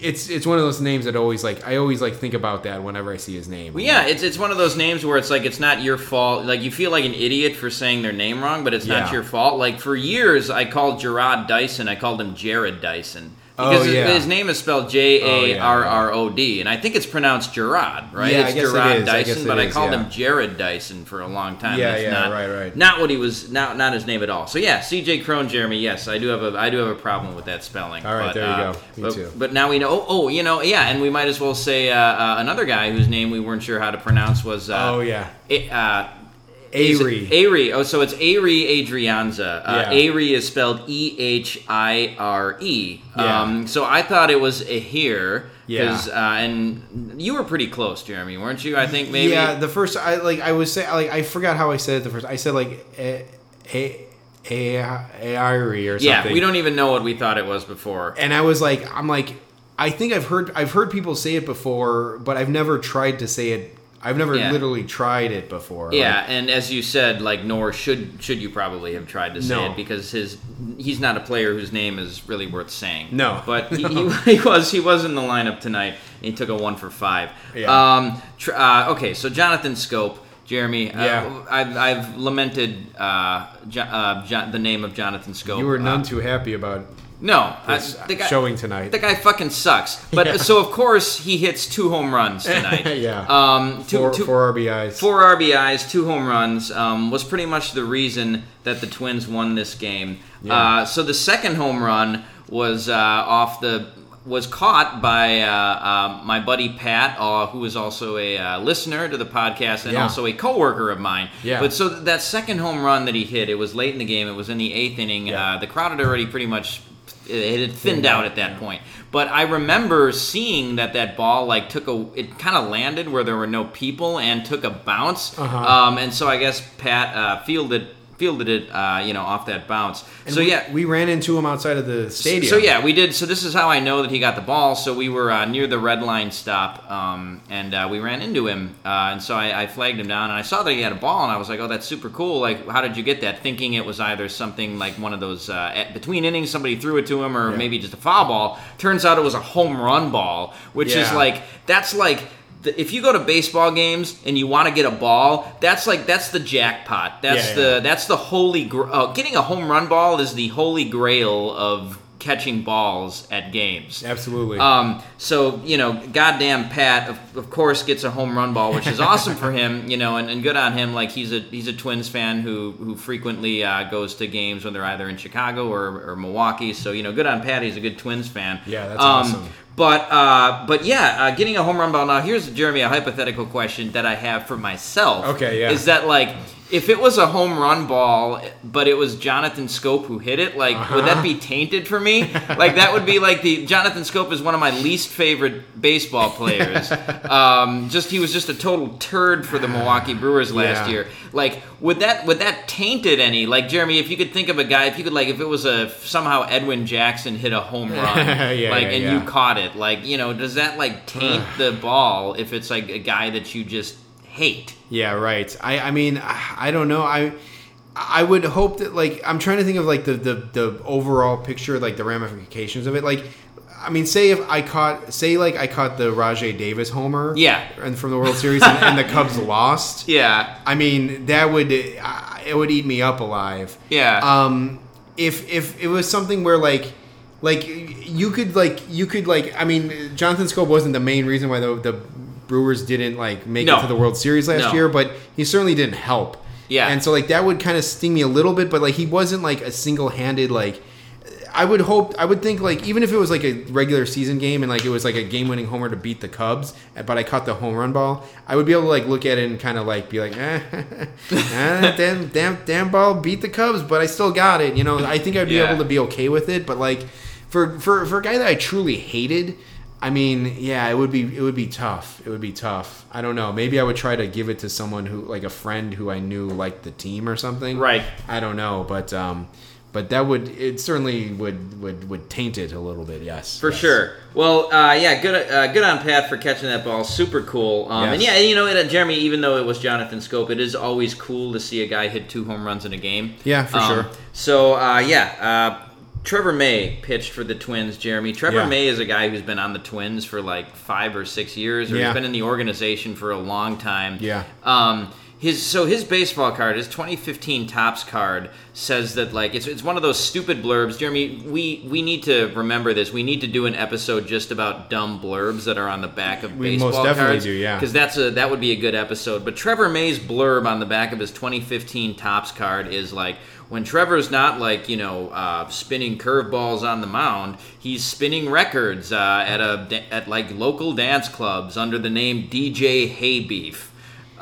it's it's one of those names that always like I always like think about that whenever I see his name. Well, yeah, it's it's one of those names where it's like it's not your fault. Like you feel like an idiot for saying their name wrong, but it's not your fault. Like for years, I called Gerard Dyson. I called him Jared Dyson Oh, because his, yeah. his name is spelled J Oh, A yeah, R R O D, and I think it's pronounced Gerard, right? Yeah, I it's it Gerard is. I Dyson, it but I called yeah. him Jared Dyson for a long time. Yeah, That's yeah, not, right, right. Not what he was. Not not his name at all. So yeah, C.J. Cron, Jeremy. Yes, I do have a I do have a problem with that spelling. All right, but, there you uh, go. Me but, too. But now we know. Oh, oh, you know, yeah, and we might as well say uh, uh, another guy whose name we weren't sure how to pronounce was. Uh, oh yeah, A- uh, it- Ehire. Ehire. Oh, so it's Ehire Adrianza. Uh, Yeah. Ehire is spelled E H I R E. Um, so I thought it was a here. Yeah. Because uh, and you were pretty close, Jeremy, weren't you? I think maybe. Yeah, the first I like I was saying like I forgot how I said it the first. I said like a a a Airy or something. Yeah, we don't even know what we thought it was before. And I was like, I'm like, I think I've heard I've heard people say it before, but I've never tried to say it. I've never Yeah. literally tried it before. Yeah, and as you said, like nor should should you probably have tried to say No. it because his he's not a player whose name is really worth saying. No. but he, he, he was he was in the lineup tonight. And he took a one for five. Yeah. Um. Tr- uh, okay, so Jonathan Schoop, Jeremy. Uh, Yeah. I've, I've lamented uh, jo- uh, jo- the name of Jonathan Schoop. you were none Uh, too happy about no, I, the guy, showing tonight. the guy fucking sucks. But so of course he hits two home runs tonight. Yeah. Um. Two, four, two, four RBIs. Four RBIs, two home runs, um, was pretty much the reason that the Twins won this game. Yeah. Uh, so the second home run was uh, off the was caught by uh, uh, my buddy Pat, uh, who is also a uh, listener to the podcast and Yeah. also a coworker of mine. Yeah. But so that second home run that he hit, it was late in the game. It was in the eighth inning. Yeah. Uh, the crowd had already pretty much it had thinned out out, at that yeah. point. But I remember seeing that that ball like took a it kind of landed where there were no people and took a bounce. Uh-huh. Um, and so I guess Pat uh, fielded fielded it uh, you know off that bounce. And so we, yeah. we ran into him outside of the stadium. So yeah, we did. So this is how I know that he got the ball. So we were uh, near the red line stop, um, and uh, we ran into him. Uh, and so I, I flagged him down, and I saw that he had a ball, and I was like, "Oh, that's super cool! Like, how did you get that?" Thinking it was either something like one of those uh, between innings, somebody threw it to him, or Yeah. maybe just a foul ball. Turns out it was a home run ball, which is like that's like. If you go to baseball games and you want to get a ball, that's like that's the jackpot. That's Yeah, the yeah. that's the holy. Gra- uh, getting a home run ball is the holy grail of catching balls at games. absolutely. Um, so you know, goddamn Pat, of, of course, gets a home run ball, which is awesome for him. You know, and, and good on him. Like he's a he's a Twins fan who who frequently uh, goes to games when they're either in Chicago or, or Milwaukee. So you know, good on Pat. He's a good Twins fan. Yeah, that's um, awesome. But uh, but yeah, uh, getting a home run ball. Now here's Jeremy a hypothetical question that I have for myself. Okay, yeah. Is that like if it was a home run ball, but it was Jonathan Schoop who hit it, like would that Uh-huh. be tainted for me? like that would be like the Jonathan Schoop is one of my least favorite baseball players. um, just he was just a total turd for the Milwaukee Brewers last Yeah. year. Like would that would that taint it any? Like Jeremy, if you could think of a guy, if you could like if it was a somehow Edwin Jackson hit a home run, Yeah, like yeah, and you caught it, like you know, does that like taint the ball if it's like a guy that you just hate? Yeah, right. I, I mean, I I don't know. I I would hope that like I'm trying to think of like the the, the overall picture, like the ramifications of it. Like, I mean, say if I caught, say like I caught the Rajai Davis homer, Yeah. and from the World Series, and, and the Cubs lost. Yeah, I mean, that would it would eat me up alive. yeah. Um, if if it was something where like like you could like you could like I mean Jonathan Schoop wasn't the main reason why the the Brewers didn't like make No. it to the World Series last No. year, but he certainly didn't help. Yeah. and so like that would kind of sting me a little bit, but like he wasn't like a single handed like. I would hope, I would think like even if it was like a regular season game and like it was like a game winning homer to beat the Cubs, but I caught the home run ball, I would be able to like look at it and kind of like be like, eh, eh, damn, damn, damn ball beat the Cubs, but I still got it. You know, I think I'd be Yeah. able to be okay with it. But like for for for a guy that I truly hated, I mean, yeah, it would be it would be tough. It would be tough. I don't know. Maybe I would try to give it to someone who like a friend who I knew liked the team or something. Right. I don't know, but um, but that would it certainly would would would taint it a little bit. Yes, For Yes. sure. Well, uh, yeah, good, uh, good on Pat for catching that ball. Super cool. Um, And yeah, you know, it, uh, Jeremy, even though it was Jonathan Schoop, it is always cool to see a guy hit two home runs in a game. Yeah, for Um, sure. So uh, yeah, uh, Trevor May pitched for the Twins. Jeremy, Trevor Yeah. May is a guy who's been on the Twins for like five or six years, or Yeah. he's been in the organization for a long time. Yeah. Um, his so his baseball card, his 2015 Topps card says that like it's it's one of those stupid blurbs. Jeremy, we we need to remember this. We need to do an episode just about dumb blurbs that are on the back of baseball cards. We baseball most definitely cards. do, yeah. Because that's a that would be a good episode. But Trevor May's blurb on the back of his 2015 Topps card is like. When Trevor's not like you know uh, spinning curveballs on the mound, he's spinning records uh, at a at like local dance clubs under the name DJ Haybeef.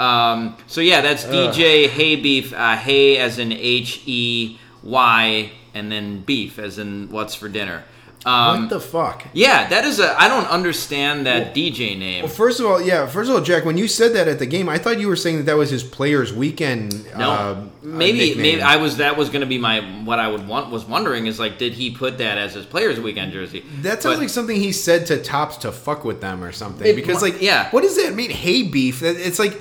Um, so yeah, that's DJ Hay Beef. Uh, hay as in H E Y, and then beef as in what's for dinner. Um, what the fuck? yeah, that is a. I don't understand that DJ name. Well, first of all, yeah. First of all, Jack, when you said that at the game, I thought you were saying that that was his Players Weekend. No, uh, maybe nickname. maybe I was that was going to be my what I would want was wondering is like did he put that as his Players Weekend jersey? That sounds But- like something he said to Topps to fuck with them or something. It because like, yeah. what does that mean? Hey, beef. It's like,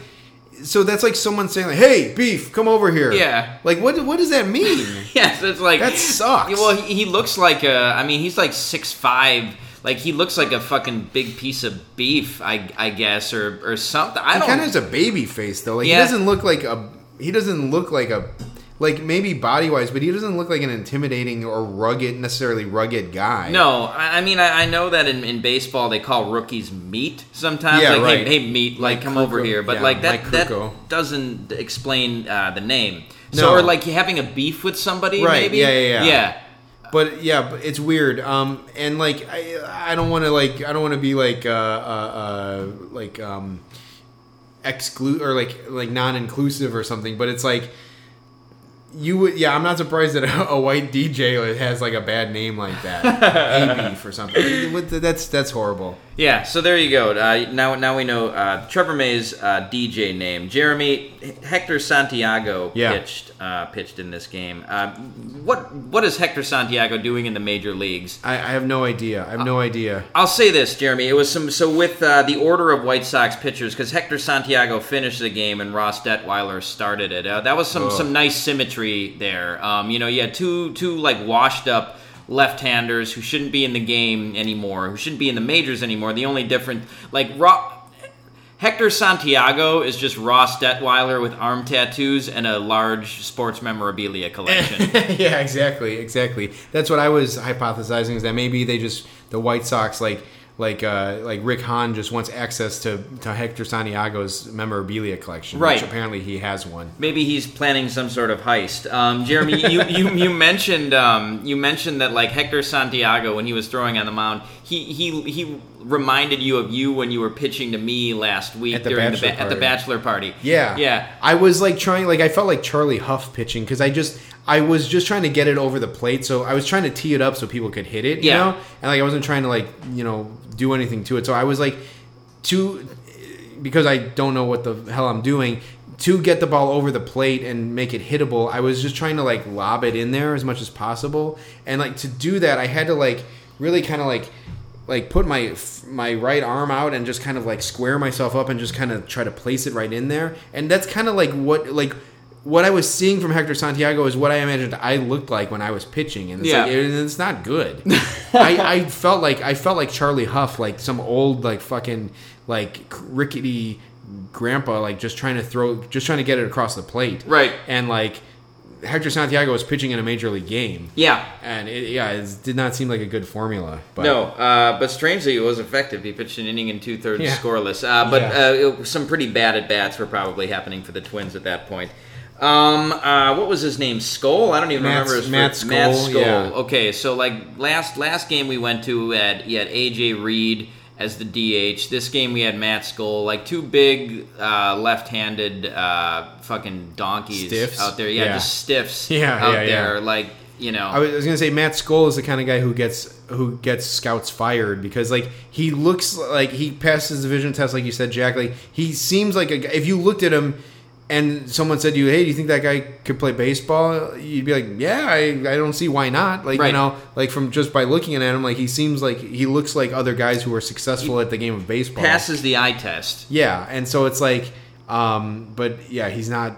so that's like someone saying like, "Hey, beef, come over here." Yeah. Like, what? What does that mean? Yes, it's like That sucks. Well, he, he looks like a. I mean, he's like six five. Like he looks like a fucking big piece of beef, I, I guess, or or something. I he don't. kind of has a baby face though. Like Yeah. he doesn't look like a. He doesn't look like a. Like maybe body wise, but he doesn't look like an intimidating or rugged, necessarily rugged guy. No, I I mean I, I know that in, in baseball they call rookies meat sometimes. Yeah, like, right. hey, hey, meat, like, Like come over here. But yeah, like that like that doesn't explain uh, the name. So No. or like having a beef with somebody, Right, Maybe. yeah, yeah, yeah. yeah. but yeah, it's weird. Um, and like I, I don't want to like I don't want to be like uh, uh, uh like um exclude or like like non-inclusive or something. But it's like you would yeah. I'm not surprised that a, a white DJ has like a bad name like that, A beef or something. That's that's horrible. Yeah, so there you go. Uh, now, now we know uh, Trevor May's uh, DJ name. Jeremy Hector Santiago Yeah. pitched uh, pitched in this game. Uh, what what is Hector Santiago doing in the major leagues? I, I have no idea. I have no idea. I'll say this, Jeremy. It was some so with uh, the order of White Sox pitchers because Hector Santiago finished the game and Ross Detwiler started it. Uh, that was some Ugh. some nice symmetry there. Um, you know, you had two two like washed up left-handers who shouldn't be in the game anymore, who shouldn't be in the majors anymore. The only difference, like Ro- Hector Santiago, is just Ross Detwiler with arm tattoos and a large sports memorabilia collection. yeah, exactly, exactly. That's what I was hypothesizing is that maybe they just the White Sox like like uh, like Rick Hahn just wants access to, to Hector Santiago's memorabilia collection, Right. Which apparently he has one. Maybe he's planning some sort of heist. Um, Jeremy, you, you, you mentioned um, you mentioned that like Hector Santiago when he was throwing on the mound, he he he reminded you of you when you were pitching to me last week At the during bachelor the ba- at the party. bachelor party. Yeah, yeah. I was like trying, like I felt like Charlie Hough pitching because I just I was just trying to get it over the plate, so I was trying to tee it up so people could hit it, you Yeah. know, and like I wasn't trying to like you know do anything to it. So I was like to because I don't know what the hell I'm doing to get the ball over the plate and make it hittable. I was just trying to like lob it in there as much as possible, and like to do that, I had to like really kind of like like put my my right arm out and just kind of like square myself up and just kind of try to place it right in there. And that's kind of like what like what I was seeing from Hector Santiago is what I imagined I looked like when I was pitching, and it's Yeah. like it- it's not good. I, I felt like I felt like Charlie Hough, like some old like fucking like rickety grandpa, like just trying to throw, just trying to get it across the plate, Right. And like Hector Santiago was pitching in a major league game, Yeah. and it, yeah, it did not seem like a good formula. But no, uh, but strangely, it was effective. He pitched an inning and two thirds Yeah. scoreless. Uh, but Yeah. uh, it- some pretty bad at bats were probably happening for the Twins at that point. Um, uh, what was his name? Skole? I don't even Matt- remember his Matt first- Matt Skole, Skole. yeah. Okay, so like last last game we went to had he had AJ Reed as the DH. This game we had Matt Skole, like two big uh, left-handed uh, fucking donkeys Stiffs? out there. Yeah, Yeah. just stiffs Yeah, out yeah, yeah. there. Like you know, I was, gonna say Matt Skole is the kind of guy who gets who gets scouts fired because like he looks like he passed his vision test like you said Jack like he seems like a if you looked at him and someone said to you hey do you think that guy could play baseball you'd be like yeah I, I don't see why not like Right. you know like from just by looking at him like he seems like he looks like other guys who are successful at the game of baseball passes the eye test. yeah and so it's like um but yeah he's not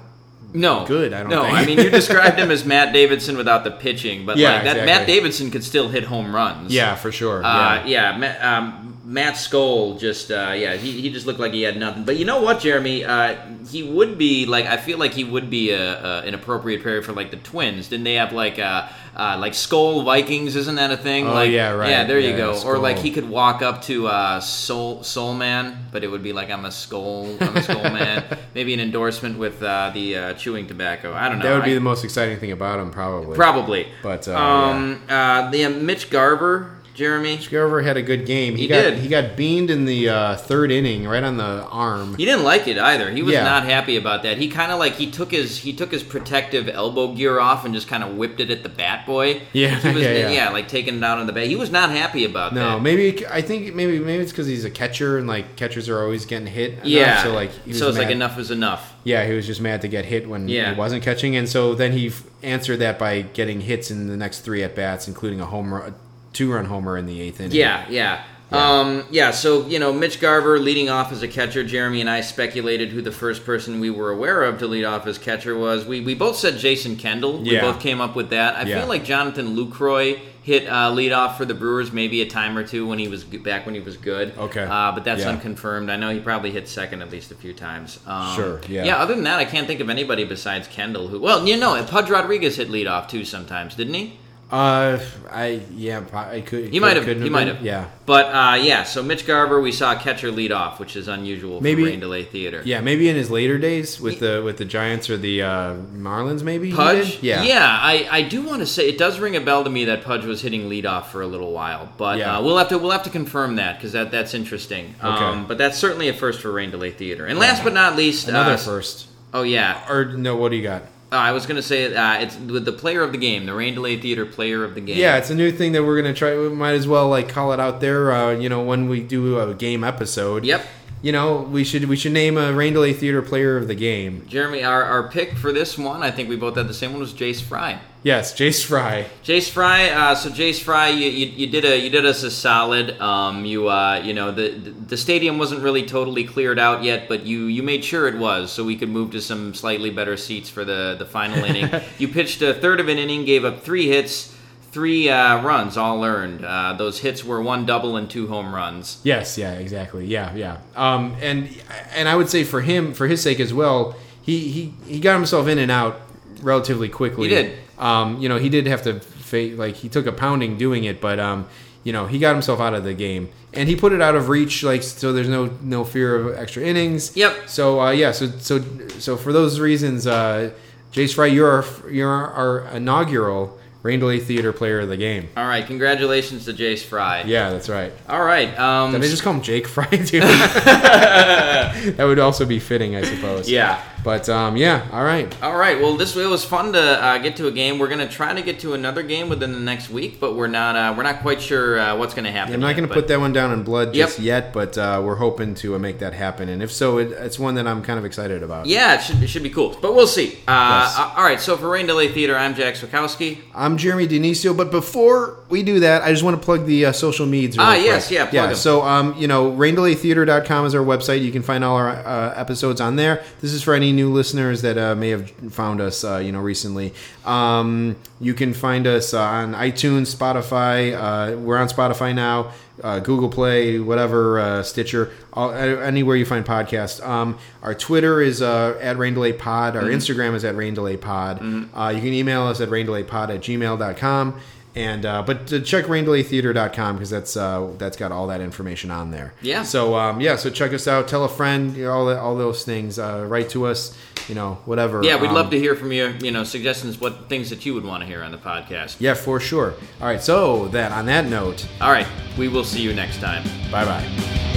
No, good, I don't No, think. I mean you described him as Matt Davidson without the pitching, but Yeah, like that exactly. Matt Davidson could still hit home runs. yeah for sure Uh, yeah, Matt, um, Matt Skole just uh, yeah he, he just looked like he had nothing. But you know what, Jeremy? Uh, he would be like I feel like he would be a, a, an appropriate pair for like the Twins. Didn't they have like uh, uh, like Skol Vikings? Isn't that a thing? Oh, like, yeah, right. Yeah, there you Yeah, go. Or like he could walk up to uh, Soul Soul Man, but it would be like I'm a Skull, I'm a Skull Man. Maybe an endorsement with uh, the uh, chewing tobacco. I don't know. that would be I- the most exciting thing about him probably probably. But, uh, um, uh, the Mitch Garver, Jeremy. Garver had a good game. He, He got did. he got beamed in the uh, third inning, right on the arm. He didn't like it either. He was Yeah. not happy about that. He kind of like he took his he took his protective elbow gear off and just kind of whipped it at the bat boy. Yeah, was, yeah, yeah. like taking it out on the bat. He was not happy about No, that. No, maybe I think maybe maybe it's because he's a catcher and like catchers are always getting hit. enough, Yeah. so like so it's like enough is enough. Yeah, he was just mad to get hit when Yeah. he wasn't catching, and so then he f- answered that by getting hits in the next three at bats, including a home run, two run homer in the eighth inning. Yeah, yeah. Yeah. Um, yeah, so, you know, Mitch Garver leading off as a catcher. Jeremy and I speculated who the first person we were aware of to lead off as catcher was. We, we both said Jason Kendall. We Yeah. both came up with that. I Yeah. feel like Jonathan Lucroy hit uh, lead off for the Brewers maybe a time or two when he was back when he was good. Okay. Uh, but that's unconfirmed. I know he probably hit second at least a few times. Um, Sure, yeah. Yeah, other than that, I can't think of anybody besides Kendall who. Well, you know, Pudge Rodriguez hit lead off too sometimes, didn't he? Uh, I yeah, I could. He might have. He might have. Yeah. But uh, yeah, so Mitch Garver, we saw catcher lead off, which is unusual Maybe- for rain delay theater. Yeah, maybe in his later days with the with the Giants or the uh, Marlins, maybe he Pudge. Yeah, yeah. I, I do want to say it does ring a bell to me that Pudge was hitting lead off for a little while, but Yeah. uh, we'll have to we'll have to confirm that because that that's interesting. Okay. Um, but that's certainly a first for rain delay theater. And last but not least, Another uh, first. Oh yeah, Or no, what do you got? Uh, I was gonna say uh, it's with the player of the game, the rain delay theater player of the game. Yeah, it's a new thing that we're gonna try. We might as well like call it out there. Uh, you know, when we do a game episode. Yep. You know, we should we should name a Rain Delay Theater Player of the Game. Jeremy, our, our pick for this one, I think we both had the same one, was Jace Fry. Yes, Jace Fry. Jace Fry, uh, so Jace Fry, you, you, you did a you did us a solid. Um, you uh, you know the the stadium wasn't really totally cleared out yet, but you you made sure it was, so we could move to some slightly better seats for the the final inning. You pitched a third of an inning, gave up three hits, three uh, runs, all earned. Uh, those hits were one double and two home runs. Yes, yeah, exactly. Yeah, yeah. Um, and and I would say for him, for his sake as well, he he he got himself in and out relatively quickly. He did. Um, you know, he did have to fa- like he took a pounding doing it, but um, you know, he got himself out of the game and he put it out of reach, like so. There's no no fear of extra innings. Yep. So uh, yeah, so so so for those reasons, uh, Jace Fry, you're our, you're our inaugural Rain Delay Theater Player of the Game. All right, congratulations to Jace Fry. Yeah, that's right. All right. Um, Did I just call him Jake Fry too? that would also be fitting, I suppose. yeah. But um, yeah, all right. All right. Well, this it was fun to uh, get to a game. We're gonna try to get to another game within the next week, but we're not. Uh, we're not quite sure uh, what's gonna happen. I'm not yet, going to but- put that one down in blood Yep. just yet, but uh, we're hoping to uh, make that happen. And if so, it, it's one that I'm kind of excited about. Yeah, it should, it should be cool, but we'll see. Uh, Yes. uh, all right. So for Rain Delay Theater, I'm Jack Swakowski. I'm Jeremy Denisio, but before we do that, I just want to plug the uh, social medias. Ah, quick. yes, yeah, plug yeah. 'em. So, um, you know, raindelaytheater.com is our website. You can find all our uh, episodes on there. This is for any new listeners that uh, may have found us, uh, you know, recently. Um, you can find us uh, on iTunes, Spotify. Uh, we're on Spotify now. uh, Google Play, whatever, uh, Stitcher, all, anywhere you find podcasts. Um, our Twitter is uh, at Rain Delay Pod. Our Instagram is at Rain Delay Pod. Uh, you can email us at raindelaypod at gmail.com. And uh, but check raindelaytheater.com because that's uh, that's got all that information on there. Yeah. So um, yeah, so check us out. Tell a friend. You know, all that, all those things. Uh, write to us. You know, whatever. Yeah, we'd Um, love to hear from you. You know, suggestions, what things that you would want to hear on the podcast. Yeah, for sure. All right. So that on that note, All right, we will see you next time. bye bye.